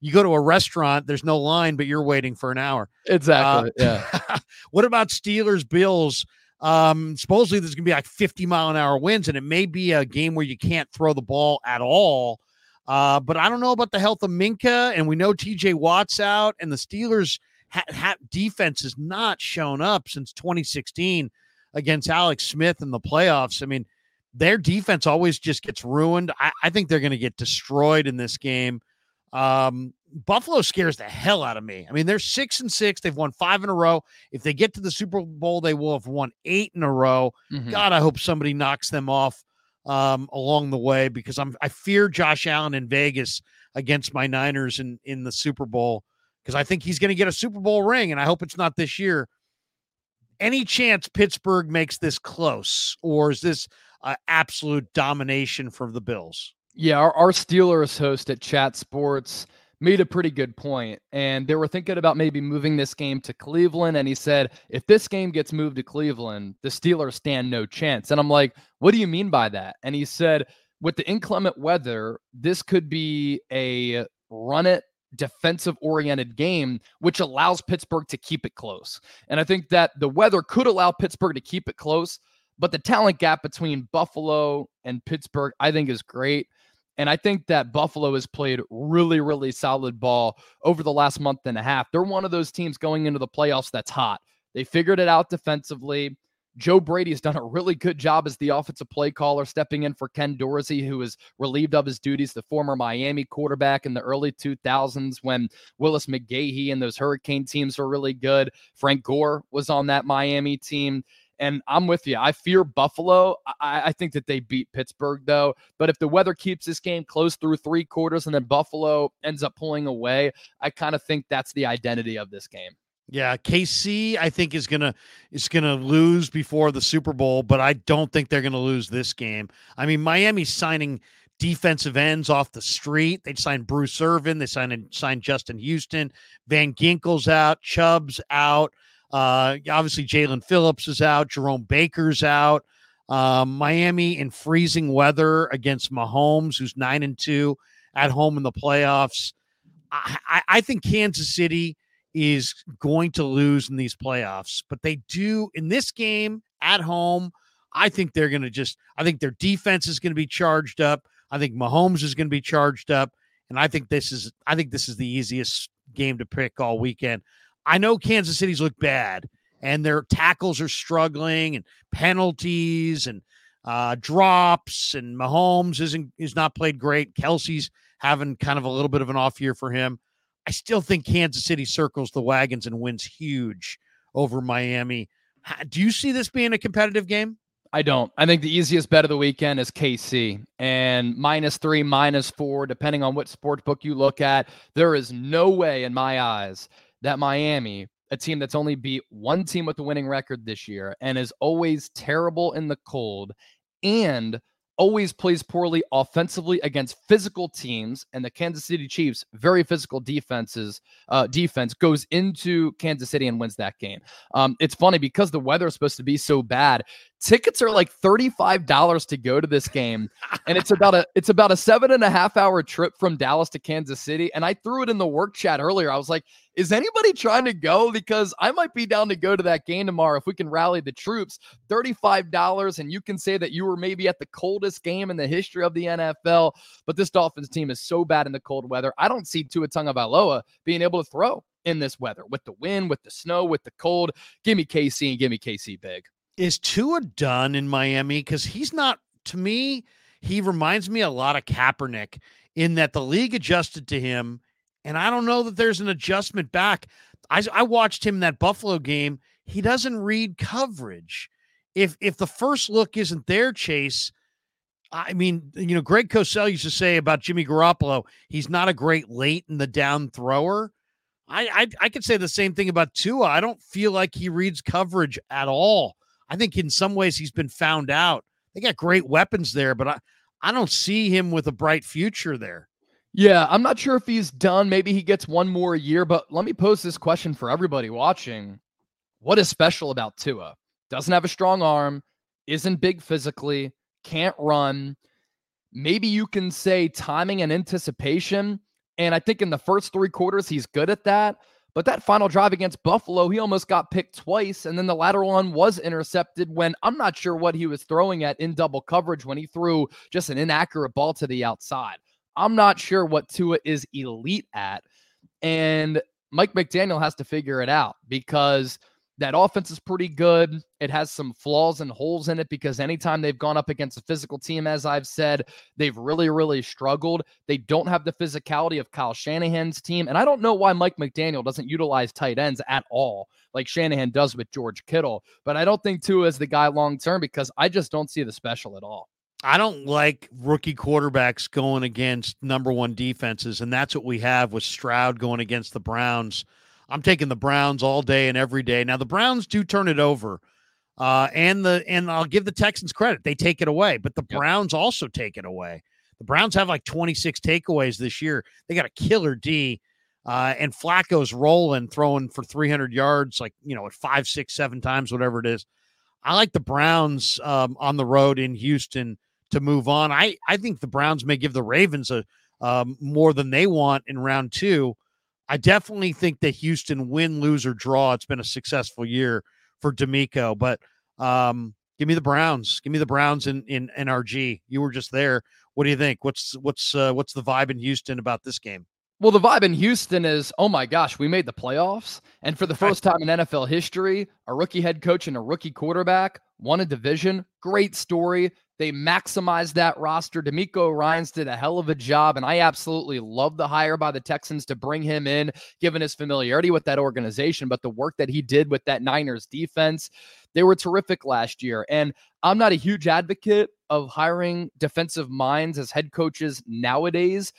you, go to a restaurant, there's no line, but you're waiting for an hour. Exactly. Uh, yeah. what about Steelers Bills? Um, supposedly there's gonna be like 50 mile an hour winds, and it may be a game where you can't throw the ball at all. Uh, but I don't know about the health of Minkah, and we know TJ Watt's out, and the Steelers ha- ha- defense has not shown up since 2016 against Alex Smith in the playoffs. I mean, their defense always just gets ruined. I, I think they're going to get destroyed in this game. Um, Buffalo scares the hell out of me. I mean, they're six and six. They've won five in a row. If they get to the Super Bowl, they will have won eight in a row. Mm-hmm. God, I hope somebody knocks them off um, along the way because I'm I fear Josh Allen in Vegas against my Niners in in the Super Bowl because I think he's going to get a Super Bowl ring, and I hope it's not this year. Any chance Pittsburgh makes this close, or is this uh, absolute domination for the Bills? Yeah, our, our Steelers host at Chat Sports made a pretty good point, and they were thinking about maybe moving this game to Cleveland. And he said, if this game gets moved to Cleveland, the Steelers stand no chance. And I'm like, what do you mean by that? And he said, with the inclement weather, this could be a run it defensive oriented game, which allows Pittsburgh to keep it close. And I think that the weather could allow Pittsburgh to keep it close, but the talent gap between Buffalo and Pittsburgh, I think, is great. And I think that Buffalo has played really, really solid ball over the last month and a half. They're one of those teams going into the playoffs that's hot. They figured it out defensively. Joe Brady has done a really good job as the offensive play caller, stepping in for Ken Dorsey, who was relieved of his duties, the former Miami quarterback in the early 2000s when Willis McGahee and those Hurricane teams were really good. Frank Gore was on that Miami team. And I'm with you. I fear Buffalo. I, I, think that they beat Pittsburgh, though. But if the weather keeps this game close through three quarters and then Buffalo ends up pulling away, I kind of think that's the identity of this game. Yeah, KC I think is gonna is gonna lose before the Super Bowl, but I don't think they're gonna lose this game. I mean, Miami's signing defensive ends off the street. They signed Bruce Irvin. They signed signed Justin Houston. Van Ginkel's out. Chubb's out. Uh, obviously, Jaelan Phillips is out. Jerome Baker's out. Um, Miami in freezing weather against Mahomes, who's nine and two at home in the playoffs. I, I, I think Kansas City is going to lose in these playoffs, but they do in this game at home. I think they're going to just, I think their defense is going to be charged up. I think Mahomes is going to be charged up. And I think this is, I think this is the easiest game to pick all weekend. I know Kansas City's look bad and their tackles are struggling and penalties and uh, drops and Mahomes isn't, is not played great. Kelce's having kind of a little bit of an off year for him. I still think Kansas City circles the wagons and wins huge over Miami. Do you see this being a competitive game? I don't. I think the easiest bet of the weekend is KC and minus three, minus four, depending on what sports book you look at. There is no way in my eyes that Miami, a team that's only beat one team with a winning record this year and is always terrible in the cold and always plays poorly offensively against physical teams and the Kansas City Chiefs very physical defenses uh, defense goes into Kansas City and wins that game. Um, it's funny because the weather is supposed to be so bad tickets are like $35 to go to this game and it's about a it's about a seven and a half hour trip from dallas to kansas city and i threw it in the work chat earlier. I was like is anybody trying to go? Because i might be down to go to that game tomorrow if we can rally the troops. $35 and you can say that you were maybe at the coldest game in the history of the nfl but this dolphins team is so bad in the cold weather i don't see tua tagovailoa being able to throw in this weather with the wind with the snow with the cold. Give me kc and give me kc big is Tua done in Miami? Because he's not, to me, he reminds me a lot of Kaepernick in that the league adjusted to him. And I don't know that there's an adjustment back. I, I watched him that Buffalo game. He doesn't read coverage. If if the first look isn't there, Chase, I mean, you know, Greg Cosell used to say about Jimmy Garoppolo, he's not a great late in the down thrower. I, I I could say the same thing about Tua. I don't feel like he reads coverage at all. I think in some ways he's been found out. They got great weapons there, but I, I don't see him with a bright future there. Yeah, I'm not sure if he's done. Maybe he gets one more year, but let me pose this question for everybody watching. What is special about Tua? Doesn't have a strong arm, isn't big physically, can't run. Maybe you can say timing and anticipation. And I think in the first three quarters, he's good at that. But that final drive against Buffalo, he almost got picked twice. And then the lateral one was intercepted when I'm not sure what he was throwing at in double coverage when he threw just an inaccurate ball to the outside. I'm not sure what Tua is elite at. And Mike McDaniel has to figure it out because – that offense is pretty good. It has some flaws and holes in it because anytime they've gone up against a physical team, as I've said, they've really, really struggled. They don't have the physicality of Kyle Shanahan's team. And I don't know why Mike McDaniel doesn't utilize tight ends at all, like Shanahan does with George Kittle. But I don't think Tua is the guy long term because I just don't see the special at all. I don't like rookie quarterbacks going against number one defenses. And that's what we have with Stroud going against the Browns I'm taking the Browns all day and every day. Now the Browns do turn it over. Uh, and the and I'll give the Texans credit. They take it away, but the yep. Browns also take it away. The Browns have like 26 takeaways this year. They got a killer D. Uh, and Flacco's rolling, throwing for 300 yards, like, you know, at five, six, seven times, whatever it is. I like the Browns um, on the road in Houston to move on. I, I think the Browns may give the Ravens a um, more than they want in round two. I definitely think that Houston win, lose, or draw. It's been a successful year for DeMeco, but um, give me the Browns. Give me the Browns in in NRG. You were just there. What do you think? What's what's uh, what's the vibe in Houston about this game? Well, the vibe in Houston is, oh my gosh, we made the playoffs. And for the first time in NFL history, a rookie head coach and a rookie quarterback won a division. Great story. They maximized that roster. DeMeco Ryans did a hell of a job. And I absolutely love the hire by the Texans to bring him in, given his familiarity with that organization, but the work that he did with that Niners defense. They were terrific last year. And I'm not a huge advocate of hiring defensive minds as head coaches nowadays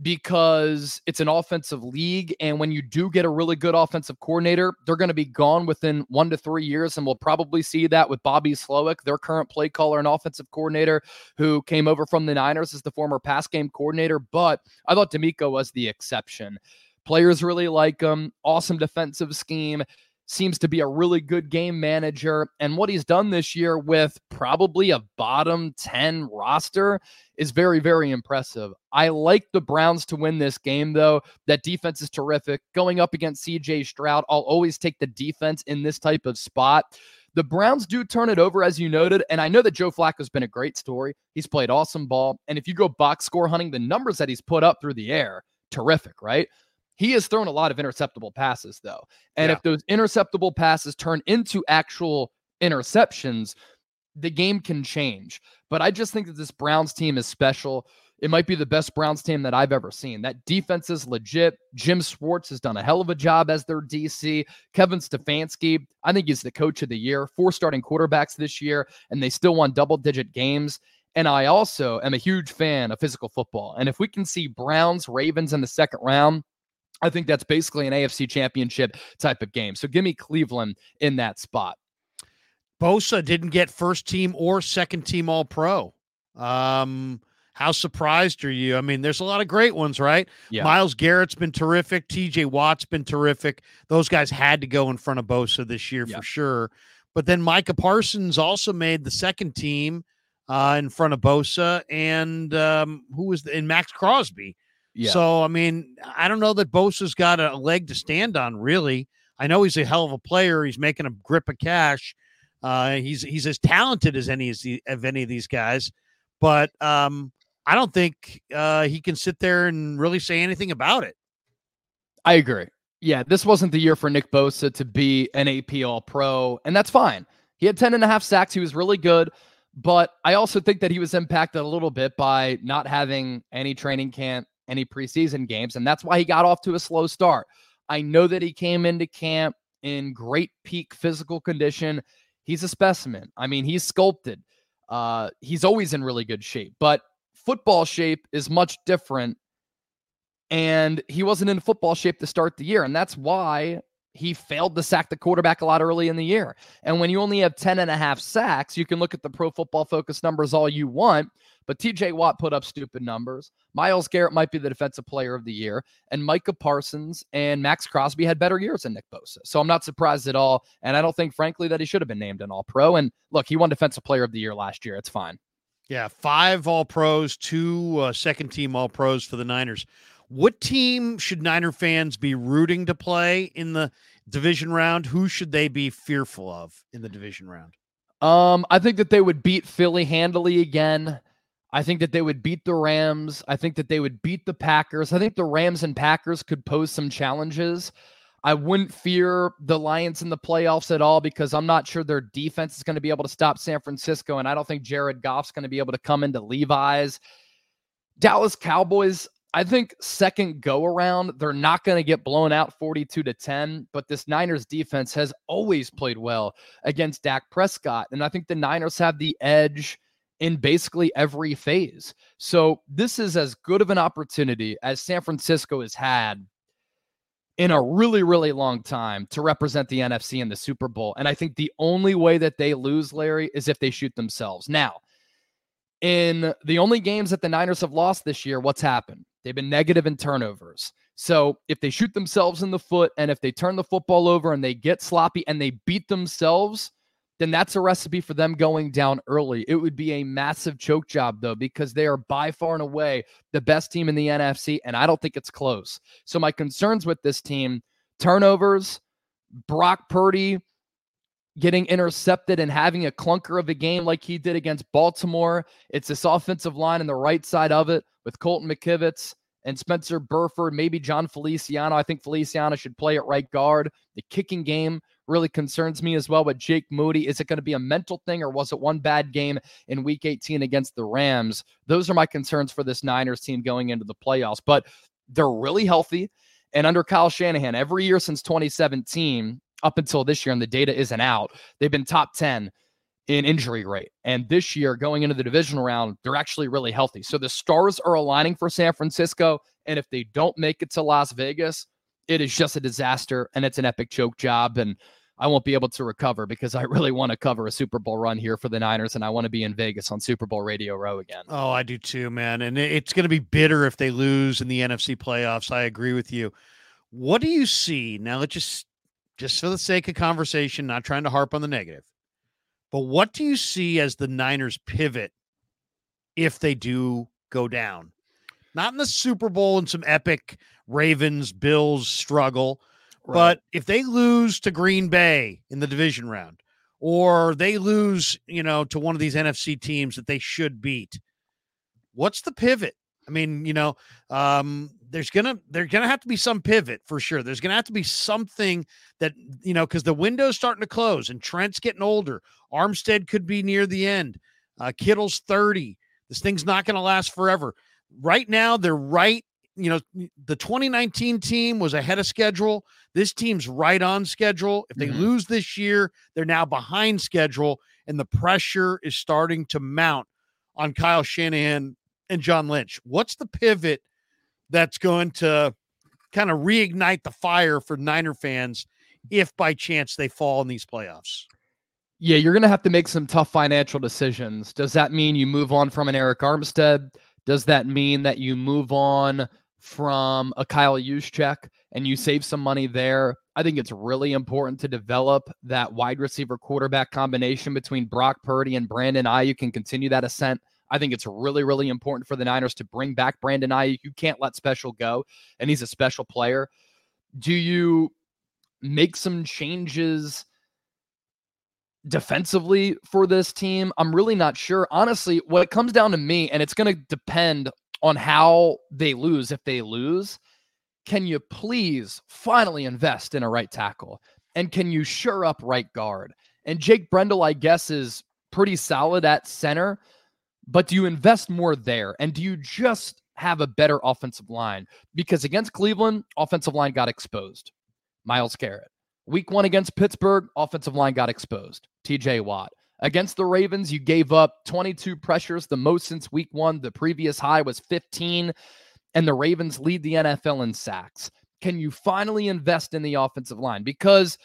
because it's an offensive league. And when you do get a really good offensive coordinator, they're going to be gone within one to three years. And we'll probably see that with Bobby Slowik, their current play caller and offensive coordinator, who came over from the Niners as the former pass game coordinator. But I thought DeMeco was the exception. Players really like him. Awesome defensive scheme seems to be a really good game manager. And what he's done this year with probably a bottom 10 roster is very, very impressive. I like the Browns to win this game, though. That defense is terrific. Going up against CJ Stroud, I'll always take the defense in this type of spot. The Browns do turn it over, as you noted. And I know that Joe Flacco's been a great story. He's played awesome ball. And if you go box score hunting, the numbers that he's put up through the air, terrific, right? He has thrown a lot of interceptable passes, though. And yeah. if those interceptable passes turn into actual interceptions, the game can change. But I just think that this Browns team is special. It might be the best Browns team that I've ever seen. That defense is legit. Jim Schwartz has done a hell of a job as their DC. Kevin Stefanski, I think he's the coach of the year. Four starting quarterbacks this year, and they still won double digit games. And I also am a huge fan of physical football. And if we can see Browns, Ravens in the second round, I think that's basically an AFC championship type of game. So give me Cleveland in that spot. Bosa didn't get first team or second team all pro. Um, how surprised are you? I mean, there's a lot of great ones, right? Yeah. Myles Garrett's been terrific. TJ Watt's been terrific. Those guys had to go in front of Bosa this year yeah. for sure. But then Micah Parsons also made the second team uh, in front of Bosa, and um, who was the, and Maxx Crosby. Yeah. So I mean, I don't know that Bosa's got a leg to stand on. Really, I know he's a hell of a player. He's making a grip of cash. Uh, he's he's as talented as any of any of these guys, but um, I don't think uh, he can sit there and really say anything about it. I agree. Yeah, this wasn't the year for Nick Bosa to be an AP All Pro, and that's fine. He had 10 and a half sacks. He was really good. But I also think that he was impacted a little bit by not having any training camp, any preseason games, and that's why he got off to a slow start. I know that he came into camp in great peak physical condition. He's a specimen. I mean, he's sculpted. Uh, he's always in really good shape, but football shape is much different. And he wasn't in football shape to start the year. And that's why he failed to sack the quarterback a lot early in the year. And when you only have 10 and a half sacks, you can look at the pro football focus numbers all you want, but TJ Watt put up stupid numbers. Myles Garrett might be the defensive player of the year, and Micah Parsons and Maxx Crosby had better years than Nick Bosa. So I'm not surprised at all. And I don't think, frankly, that he should have been named an all pro. And look, he won defensive player of the year last year. It's fine. Yeah, five all pros, two uh, second team all pros for the Niners. What team should Niner fans be rooting to play in the division round? Who should they be fearful of in the division round? Um, I think that they would beat Philly handily again. I think that they would beat the Rams. I think that they would beat the Packers. I think the Rams and Packers could pose some challenges. I wouldn't fear the Lions in the playoffs at all because I'm not sure their defense is going to be able to stop San Francisco. And I don't think Jared Goff's going to be able to come into Levi's. Dallas Cowboys, I think second go around, they're not going to get blown out 42 to 10, but this Niners defense has always played well against Dak Prescott. And I think the Niners have the edge in basically every phase. So this is as good of an opportunity as San Francisco has had in a really, really long time to represent the NFC in the Super Bowl. And I think the only way that they lose, Larry, is if they shoot themselves. Now, in the only games that the Niners have lost this year, what's happened? They've been negative in turnovers. So if they shoot themselves in the foot and if they turn the football over and they get sloppy and they beat themselves, then that's a recipe for them going down early. It would be a massive choke job, though, because they are by far and away the best team in the NFC, and I don't think it's close. So, my concerns with this team turnovers, Brock Purdy getting intercepted and having a clunker of a game like he did against Baltimore. It's this offensive line on the right side of it with Colton McKivitz and Spencer Burford, maybe Jon Feliciano. I think Feliciano should play at right guard. The kicking game really concerns me as well with Jake Moody. Is it going to be a mental thing or was it one bad game in week 18 against the Rams? Those are my concerns for this Niners team going into the playoffs, but they're really healthy. And under Kyle Shanahan, every year since 2017, up until this year, and the data isn't out, they've been top 10 in injury rate. And this year, going into the divisional round, they're actually really healthy. So the stars are aligning for San Francisco. And if they don't make it to Las Vegas, it is just a disaster and it's an epic choke job. And I won't be able to recover because I really want to cover a Super Bowl run here for the Niners and I want to be in Vegas on Super Bowl Radio Row again. Oh, I do too, man. And it's going to be bitter if they lose in the NFC playoffs. I agree with you. What do you see? Now, let's just just for the sake of conversation, not trying to harp on the negative. But what do you see as the Niners pivot if they do go down? Not in the Super Bowl and some epic Ravens Bills struggle, right. but if they lose to Green Bay in the division round or they lose, you know, to one of these NFC teams that they should beat, what's the pivot? I mean, you know, um, there's gonna there's gonna have to be some pivot for sure. There's gonna have to be something that you know because the window's starting to close and Trent's getting older. Armstead could be near the end. Uh, Kittle's 30. This thing's not going to last forever. Right now, they're right. You know, the 2019 team was ahead of schedule. This team's right on schedule. If they mm-hmm. lose this year, they're now behind schedule, and the pressure is starting to mount on Kyle Shanahan and John Lynch. What's the pivot that's going to kind of reignite the fire for Niner fans if by chance they fall in these playoffs? Yeah, you're going to have to make some tough financial decisions. Does that mean you move on from an Arik Armstead? Does that mean that you move on from a Kyle Juszczyk and you save some money there? I think it's really important to develop that wide receiver quarterback combination between Brock Purdy and Brandon Aiyuk can continue that ascent. I think it's really, really important for the Niners to bring back Brandon Aiyuk. You can't let special go, and he's a special player. Do you make some changes defensively for this team? I'm really not sure. Honestly, what it comes down to me, and it's going to depend on how they lose. If they lose, can you please finally invest in a right tackle? And can you sure up right guard? And Jake Brendel, I guess, is pretty solid at center. But do you invest more there? And do you just have a better offensive line? Because against Cleveland, offensive line got exposed. Myles Garrett. Week one against Pittsburgh, offensive line got exposed. TJ Watt. Against the Ravens, you gave up 22 pressures, the most since week one. The previous high was 15, and the Ravens lead the NFL in sacks. Can you finally invest in the offensive line? Because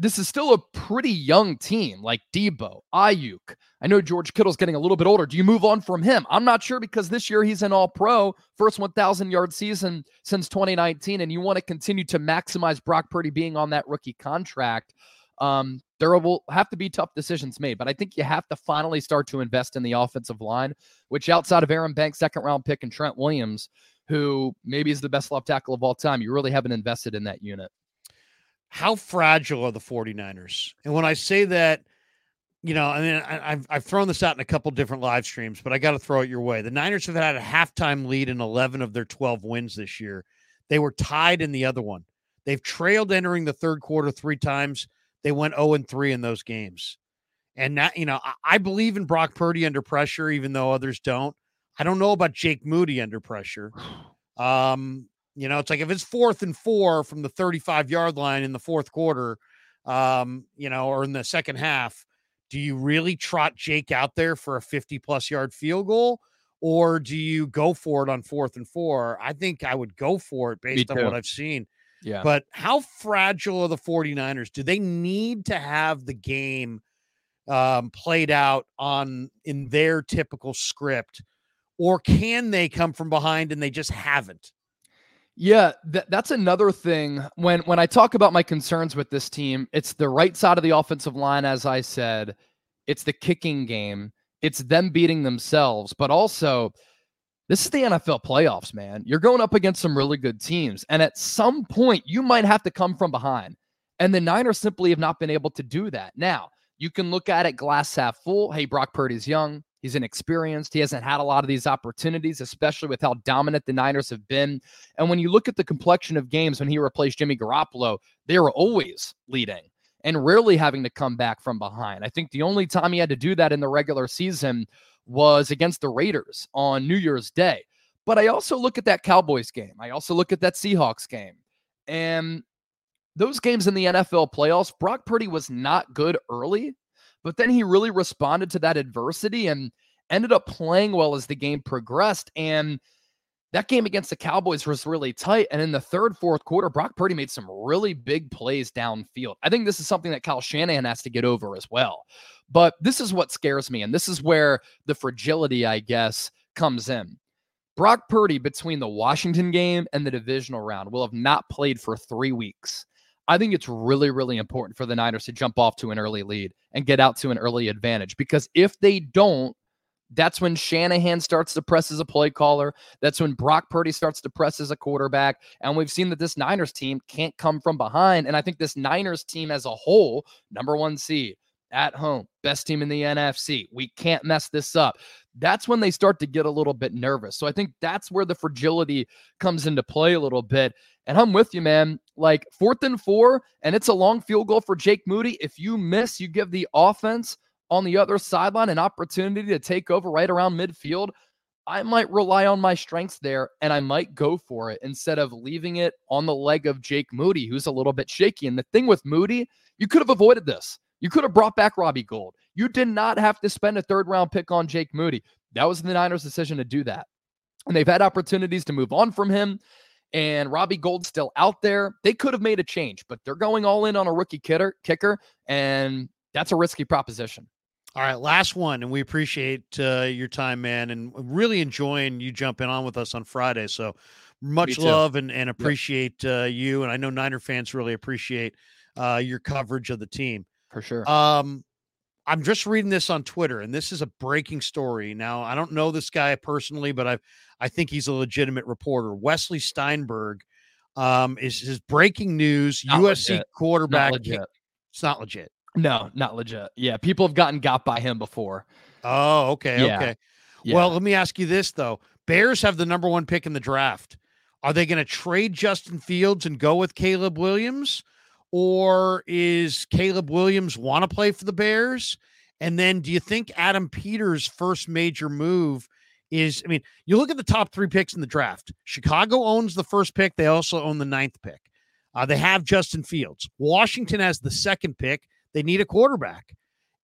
this is still a pretty young team like Debo, Aiyuk. I know George Kittle's getting a little bit older. Do you move on from him? I'm not sure because this year he's an all pro, first 1,000 yard season since 2019, and you want to continue to maximize Brock Purdy being on that rookie contract. Um, there will have to be tough decisions made, but I think you have to finally start to invest in the offensive line, which outside of Aaron Banks, second round pick, and Trent Williams, who maybe is the best left tackle of all time, you really haven't invested in that unit how fragile are the 49ers? And when I say that, you know, I mean, I, have I've thrown this out in a couple different live streams, but I got to throw it your way. The Niners have had a halftime lead in 11 of their 12 wins this year. They were tied in the other one. They've trailed entering the third quarter three times. They went 0 and 3 in those games. And that, you know, I, I believe in Brock Purdy under pressure, even though others don't. I don't know about Jake Moody under pressure. Um, you know, it's like if it's fourth and four from the 35 yard line in the fourth quarter, um, you know, or in the second half, do you really trot Jake out there for a 50 plus yard field goal? Or do you go for it on fourth and four? I think I would go for it based on what I've seen. Yeah. But how fragile are the 49ers? Do they need to have the game um, played out on in their typical script? Or can they come from behind and they just haven't? Yeah, th- that's another thing. When when I talk about my concerns with this team, it's the right side of the offensive line, as I said. It's the kicking game. It's them beating themselves, but also this is the NFL playoffs, man. You're going up against some really good teams, and at some point, you might have to come from behind. And the Niners simply have not been able to do that. Now, you can look at it glass half full. Hey, Brock Purdy's young. He's inexperienced. He hasn't had a lot of these opportunities, especially with how dominant the Niners have been. And when you look at the complexion of games when he replaced Jimmy Garoppolo, they were always leading and rarely having to come back from behind. I think the only time he had to do that in the regular season was against the Raiders on New Year's Day. But I also look at that Cowboys game. I also look at that Seahawks game. And those games in the NFL playoffs, Brock Purdy was not good early, but then he really responded to that adversity and ended up playing well as the game progressed. And that game against the Cowboys was really tight. And in the third, fourth quarter, Brock Purdy made some really big plays downfield. I think this is something that Kyle Shanahan has to get over as well. But this is what scares me. And this is where the fragility, I guess, comes in. Brock Purdy, between the Washington game and the divisional round, will have not played for three weeks. I think it's really, really important for the Niners to jump off to an early lead and get out to an early advantage because if they don't, that's when Shanahan starts to press as a play caller. That's when Brock Purdy starts to press as a quarterback. And we've seen that this Niners team can't come from behind. And I think this Niners team as a whole, number one seed at home, best team in the NFC. We can't mess this up. That's when they start to get a little bit nervous. So I think that's where the fragility comes into play a little bit. And I'm with you, man. Like fourth and four, and it's a long field goal for Jake Moody. If you miss, you give the offense on the other sideline an opportunity to take over right around midfield. I might rely on my strengths there and I might go for it instead of leaving it on the leg of Jake Moody, who's a little bit shaky. And the thing with Moody, you could have avoided this. You could have brought back Robbie Gould. You did not have to spend a third round pick on Jake Moody. That was the Niners' decision to do that. And they've had opportunities to move on from him and Robbie Gould's still out there. They could have made a change, but they're going all in on a rookie kicker, kicker, and that's a risky proposition. All right, last one, and we appreciate uh, your time, man, and really enjoying you jumping on with us on Friday. So much love and, and appreciate yep. uh, you, and I know Niner fans really appreciate uh, your coverage of the team for sure. Um, I'm just reading this on Twitter, and this is a breaking story. Now, I don't know this guy personally, but I I think he's a legitimate reporter. Wesley Steinberg um, is his breaking news. Not USC legit. quarterback. Not it's not legit. No, not legit. Yeah, people have gotten got by him before. Oh, okay, yeah. okay. Yeah. Well, let me ask you this though: Bears have the number one pick in the draft. Are they going to trade Justin Fields and go with Caleb Williams? Or is Caleb Williams want to play for the Bears? And then do you think Adam Peters' first major move is? I mean, you look at the top three picks in the draft. Chicago owns the first pick, they also own the ninth pick. Uh, they have Justin Fields. Washington has the second pick. They need a quarterback.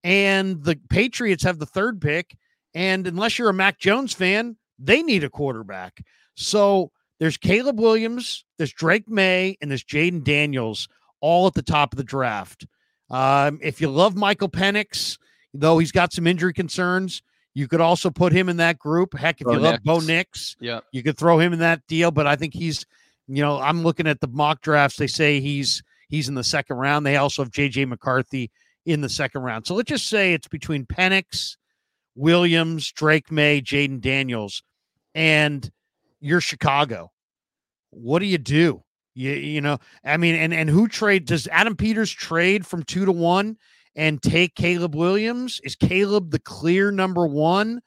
And the Patriots have the third pick. And unless you're a Mac Jones fan, they need a quarterback. So there's Caleb Williams, there's Drake Maye, and there's Jayden Daniels all at the top of the draft. Um, if you love Michael Penix, though he's got some injury concerns, you could also put him in that group. Heck, if Bo you Nix. love Bo Nix, yeah, you could throw him in that deal. But I think he's, you know, I'm looking at the mock drafts. They say he's he's in the second round. They also have JJ McCarthy in the second round. So let's just say it's between Penix, Williams, Drake Maye, Jayden Daniels, and you're Chicago. What do you do? You, you know, I mean, and and who trade does Adam Peters trade from two to one and take Caleb Williams? Is Caleb the clear number one?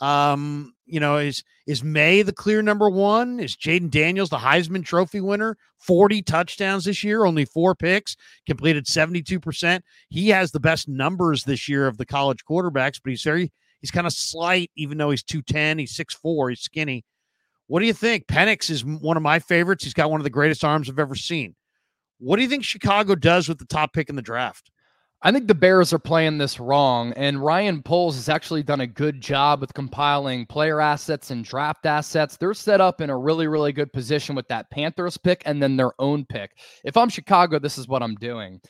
Um, you know, is is Maye the clear number one? Is Jayden Daniels the Heisman Trophy winner? 40 touchdowns this year, only four picks, completed 72%. He has the best numbers this year of the college quarterbacks, but he's very he's kind of slight, even though he's 210, he's 6'4, he's skinny. What do you think? Penix is one of my favorites. He's got one of the greatest arms I've ever seen. What do you think Chicago does with the top pick in the draft? I think the Bears are playing this wrong, and Ryan Poles has actually done a good job with compiling player assets and draft assets. They're set up in a really, really good position with that Panthers pick and then their own pick. If I'm Chicago, this is what I'm doing.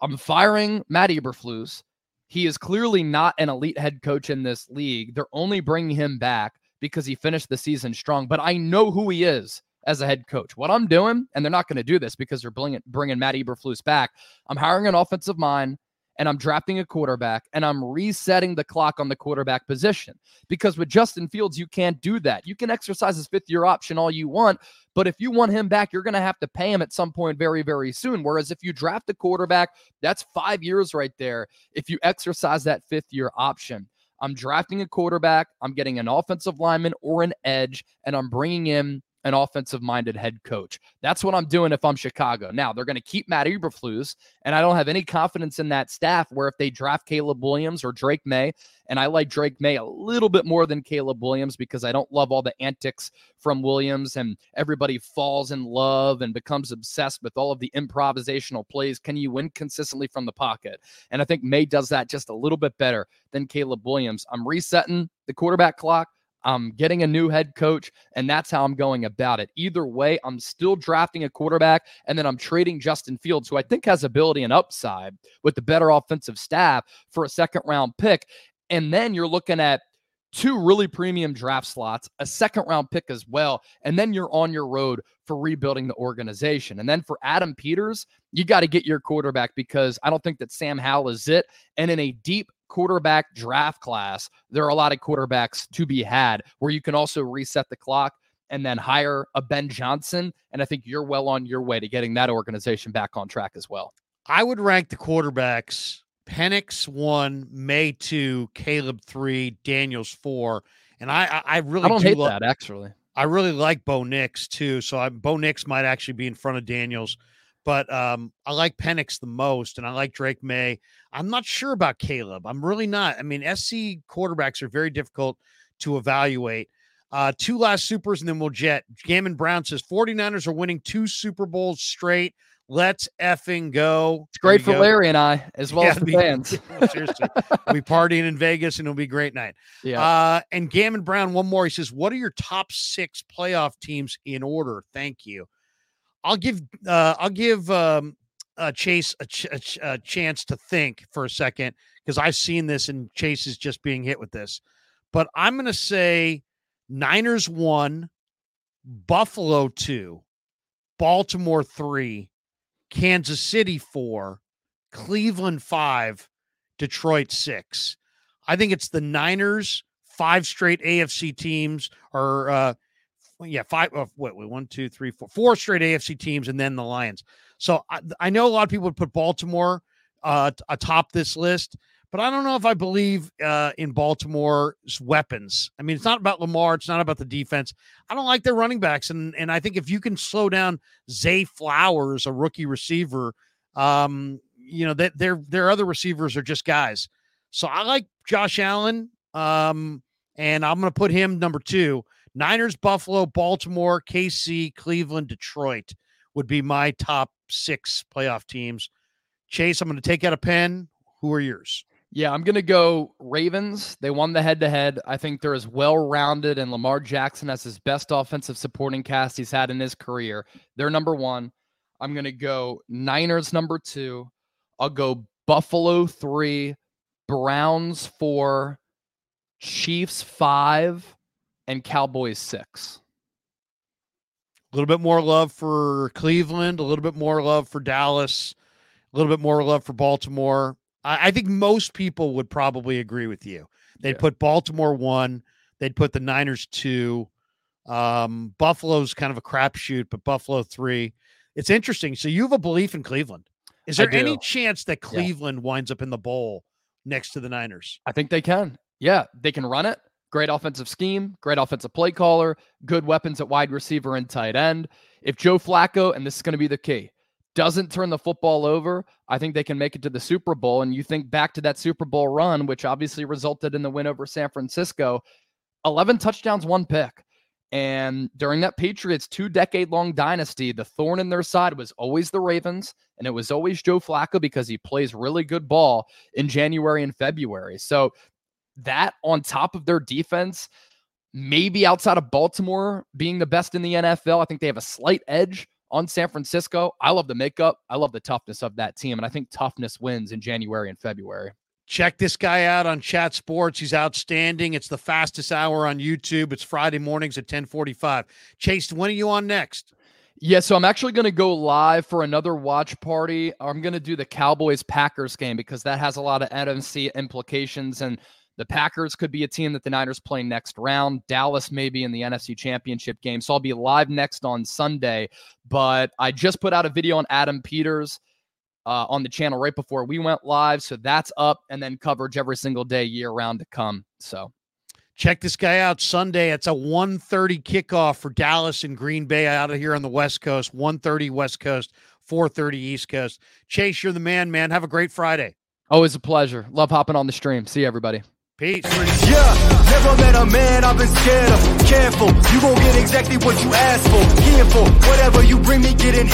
I'm firing Matt Eberflus. He is clearly not an elite head coach in this league. They're only bringing him back because he finished the season strong, but I know who he is as a head coach. What I'm doing, and they're not going to do this because they're bringing, bringing Matt Eberflus back. I'm hiring an offensive mind and I'm drafting a quarterback and I'm resetting the clock on the quarterback position. Because with Justin Fields, you can't do that. You can exercise his fifth year option all you want, but if you want him back, you're going to have to pay him at some point very, very soon. Whereas if you draft a quarterback, that's five years right there if you exercise that fifth year option. I'm drafting a quarterback, I'm getting an offensive lineman or an edge, and I'm bringing in an offensive minded head coach. That's what I'm doing if I'm Chicago. Now, they're going to keep Matt Eberflus, and I don't have any confidence in that staff where if they draft Caleb Williams or Drake Maye, and I like Drake Maye a little bit more than Caleb Williams because I don't love all the antics from Williams and everybody falls in love and becomes obsessed with all of the improvisational plays. Can you win consistently from the pocket? And I think Maye does that just a little bit better than Caleb Williams. I'm resetting the quarterback clock. I'm getting a new head coach, and that's how I'm going about it. Either way, I'm still drafting a quarterback, and then I'm trading Justin Fields, who I think has ability and upside with the better offensive staff for a second round pick. And then you're looking at two really premium draft slots, a second round pick as well. And then you're on your road for rebuilding the organization. And then for Adam Peters, you got to get your quarterback because I don't think that Sam Howell is it. And in a deep quarterback draft class, there are a lot of quarterbacks to be had where you can also reset the clock and then hire a Ben Johnson. And I think you're well on your way to getting that organization back on track as well. I would rank the quarterbacks Penix one, Maye two, Caleb three, Daniels four, and I I, really I don't do hate lo- that actually. I really like Bo Nix too, so I, Bo Nix might actually be in front of Daniels, but um, I like Penix the most, and I like Drake Maye. I'm not sure about Caleb. I'm really not. I mean, SC quarterbacks are very difficult to evaluate. Uh, two last supers, and then we'll jet. Gammon Brown says 49ers are winning two Super Bowls straight. Let's effing go. It's great for go. Larry and I, as well yeah, as the be, fans. seriously. we'll be partying in Vegas and it'll be a great night. Yeah. Uh, and Gammon Brown, one more. He says, What are your top six playoff teams in order? Thank you. I'll give uh, I'll give um, uh, Chase a, ch- a, ch- a chance to think for a second because I've seen this and Chase is just being hit with this. But I'm going to say Niners one, Buffalo two, Baltimore three, Kansas City four, Cleveland five, Detroit six. I think it's the Niners, five straight AFC teams, or uh, yeah, five. Uh, what? One, two, three, four, four straight AFC teams, and then the Lions. So I, I know a lot of people would put Baltimore uh, atop this list, but I don't know if I believe uh, in Baltimore's weapons. I mean, it's not about Lamar. It's not about the defense. I don't like their running backs, and and I think if you can slow down Zay Flowers, a rookie receiver, um, you know that their their other receivers are just guys. So I like Josh Allen, um, and I'm going to put him number two. Niners, Buffalo, Baltimore, KC, Cleveland, Detroit would be my top six playoff teams. Chase, I'm going to take out a pen. Who are yours? Yeah, I'm going to go Ravens. They won the head to head. I think they're as well rounded, and Lamar Jackson has his best offensive supporting cast he's had in his career. They're number one. I'm going to go Niners number two. I'll go Buffalo three, Browns four, Chiefs five, and Cowboys six. A little bit more love for Cleveland, a little bit more love for Dallas, a little bit more love for Baltimore. I, I think most people would probably agree with you. They'd yeah. put Baltimore one, they'd put the Niners two. Um, Buffalo's kind of a crapshoot, but Buffalo three. It's interesting. So you have a belief in Cleveland. Is there any chance that Cleveland yeah. winds up in the bowl next to the Niners? I think they can. Yeah, they can run it. Great offensive scheme, great offensive play caller, good weapons at wide receiver and tight end. If Joe Flacco, and this is going to be the key, doesn't turn the football over, I think they can make it to the Super Bowl. And you think back to that Super Bowl run, which obviously resulted in the win over San Francisco 11 touchdowns, one pick. And during that Patriots two decade long dynasty, the thorn in their side was always the Ravens, and it was always Joe Flacco because he plays really good ball in January and February. So that on top of their defense, maybe outside of Baltimore being the best in the NFL, I think they have a slight edge on San Francisco. I love the makeup. I love the toughness of that team. And I think toughness wins in January and February. Check this guy out on Chat Sports. He's outstanding. It's the fastest hour on YouTube. It's Friday mornings at 1045. Chase, when are you on next? Yeah, so I'm actually going to go live for another watch party. I'm going to do the Cowboys Packers game because that has a lot of NFC implications. And the Packers could be a team that the Niners play next round. Dallas may be in the NFC Championship game. So I'll be live next on Sunday. But I just put out a video on Adam Peters. Uh, on the channel right before we went live. So that's up and then coverage every single day year round to come. So check this guy out Sunday. It's a 1:30 kickoff for Dallas and Green Bay out of here on the West Coast. 1:30 West Coast, 4:30 East Coast. Chase, you're the man, man. Have a great Friday. Always a pleasure. Love hopping on the stream. See everybody. Peace. Yeah, never met a man I've been scared of. Careful, you gon' get exactly what you asked for. For whatever you bring me, get in.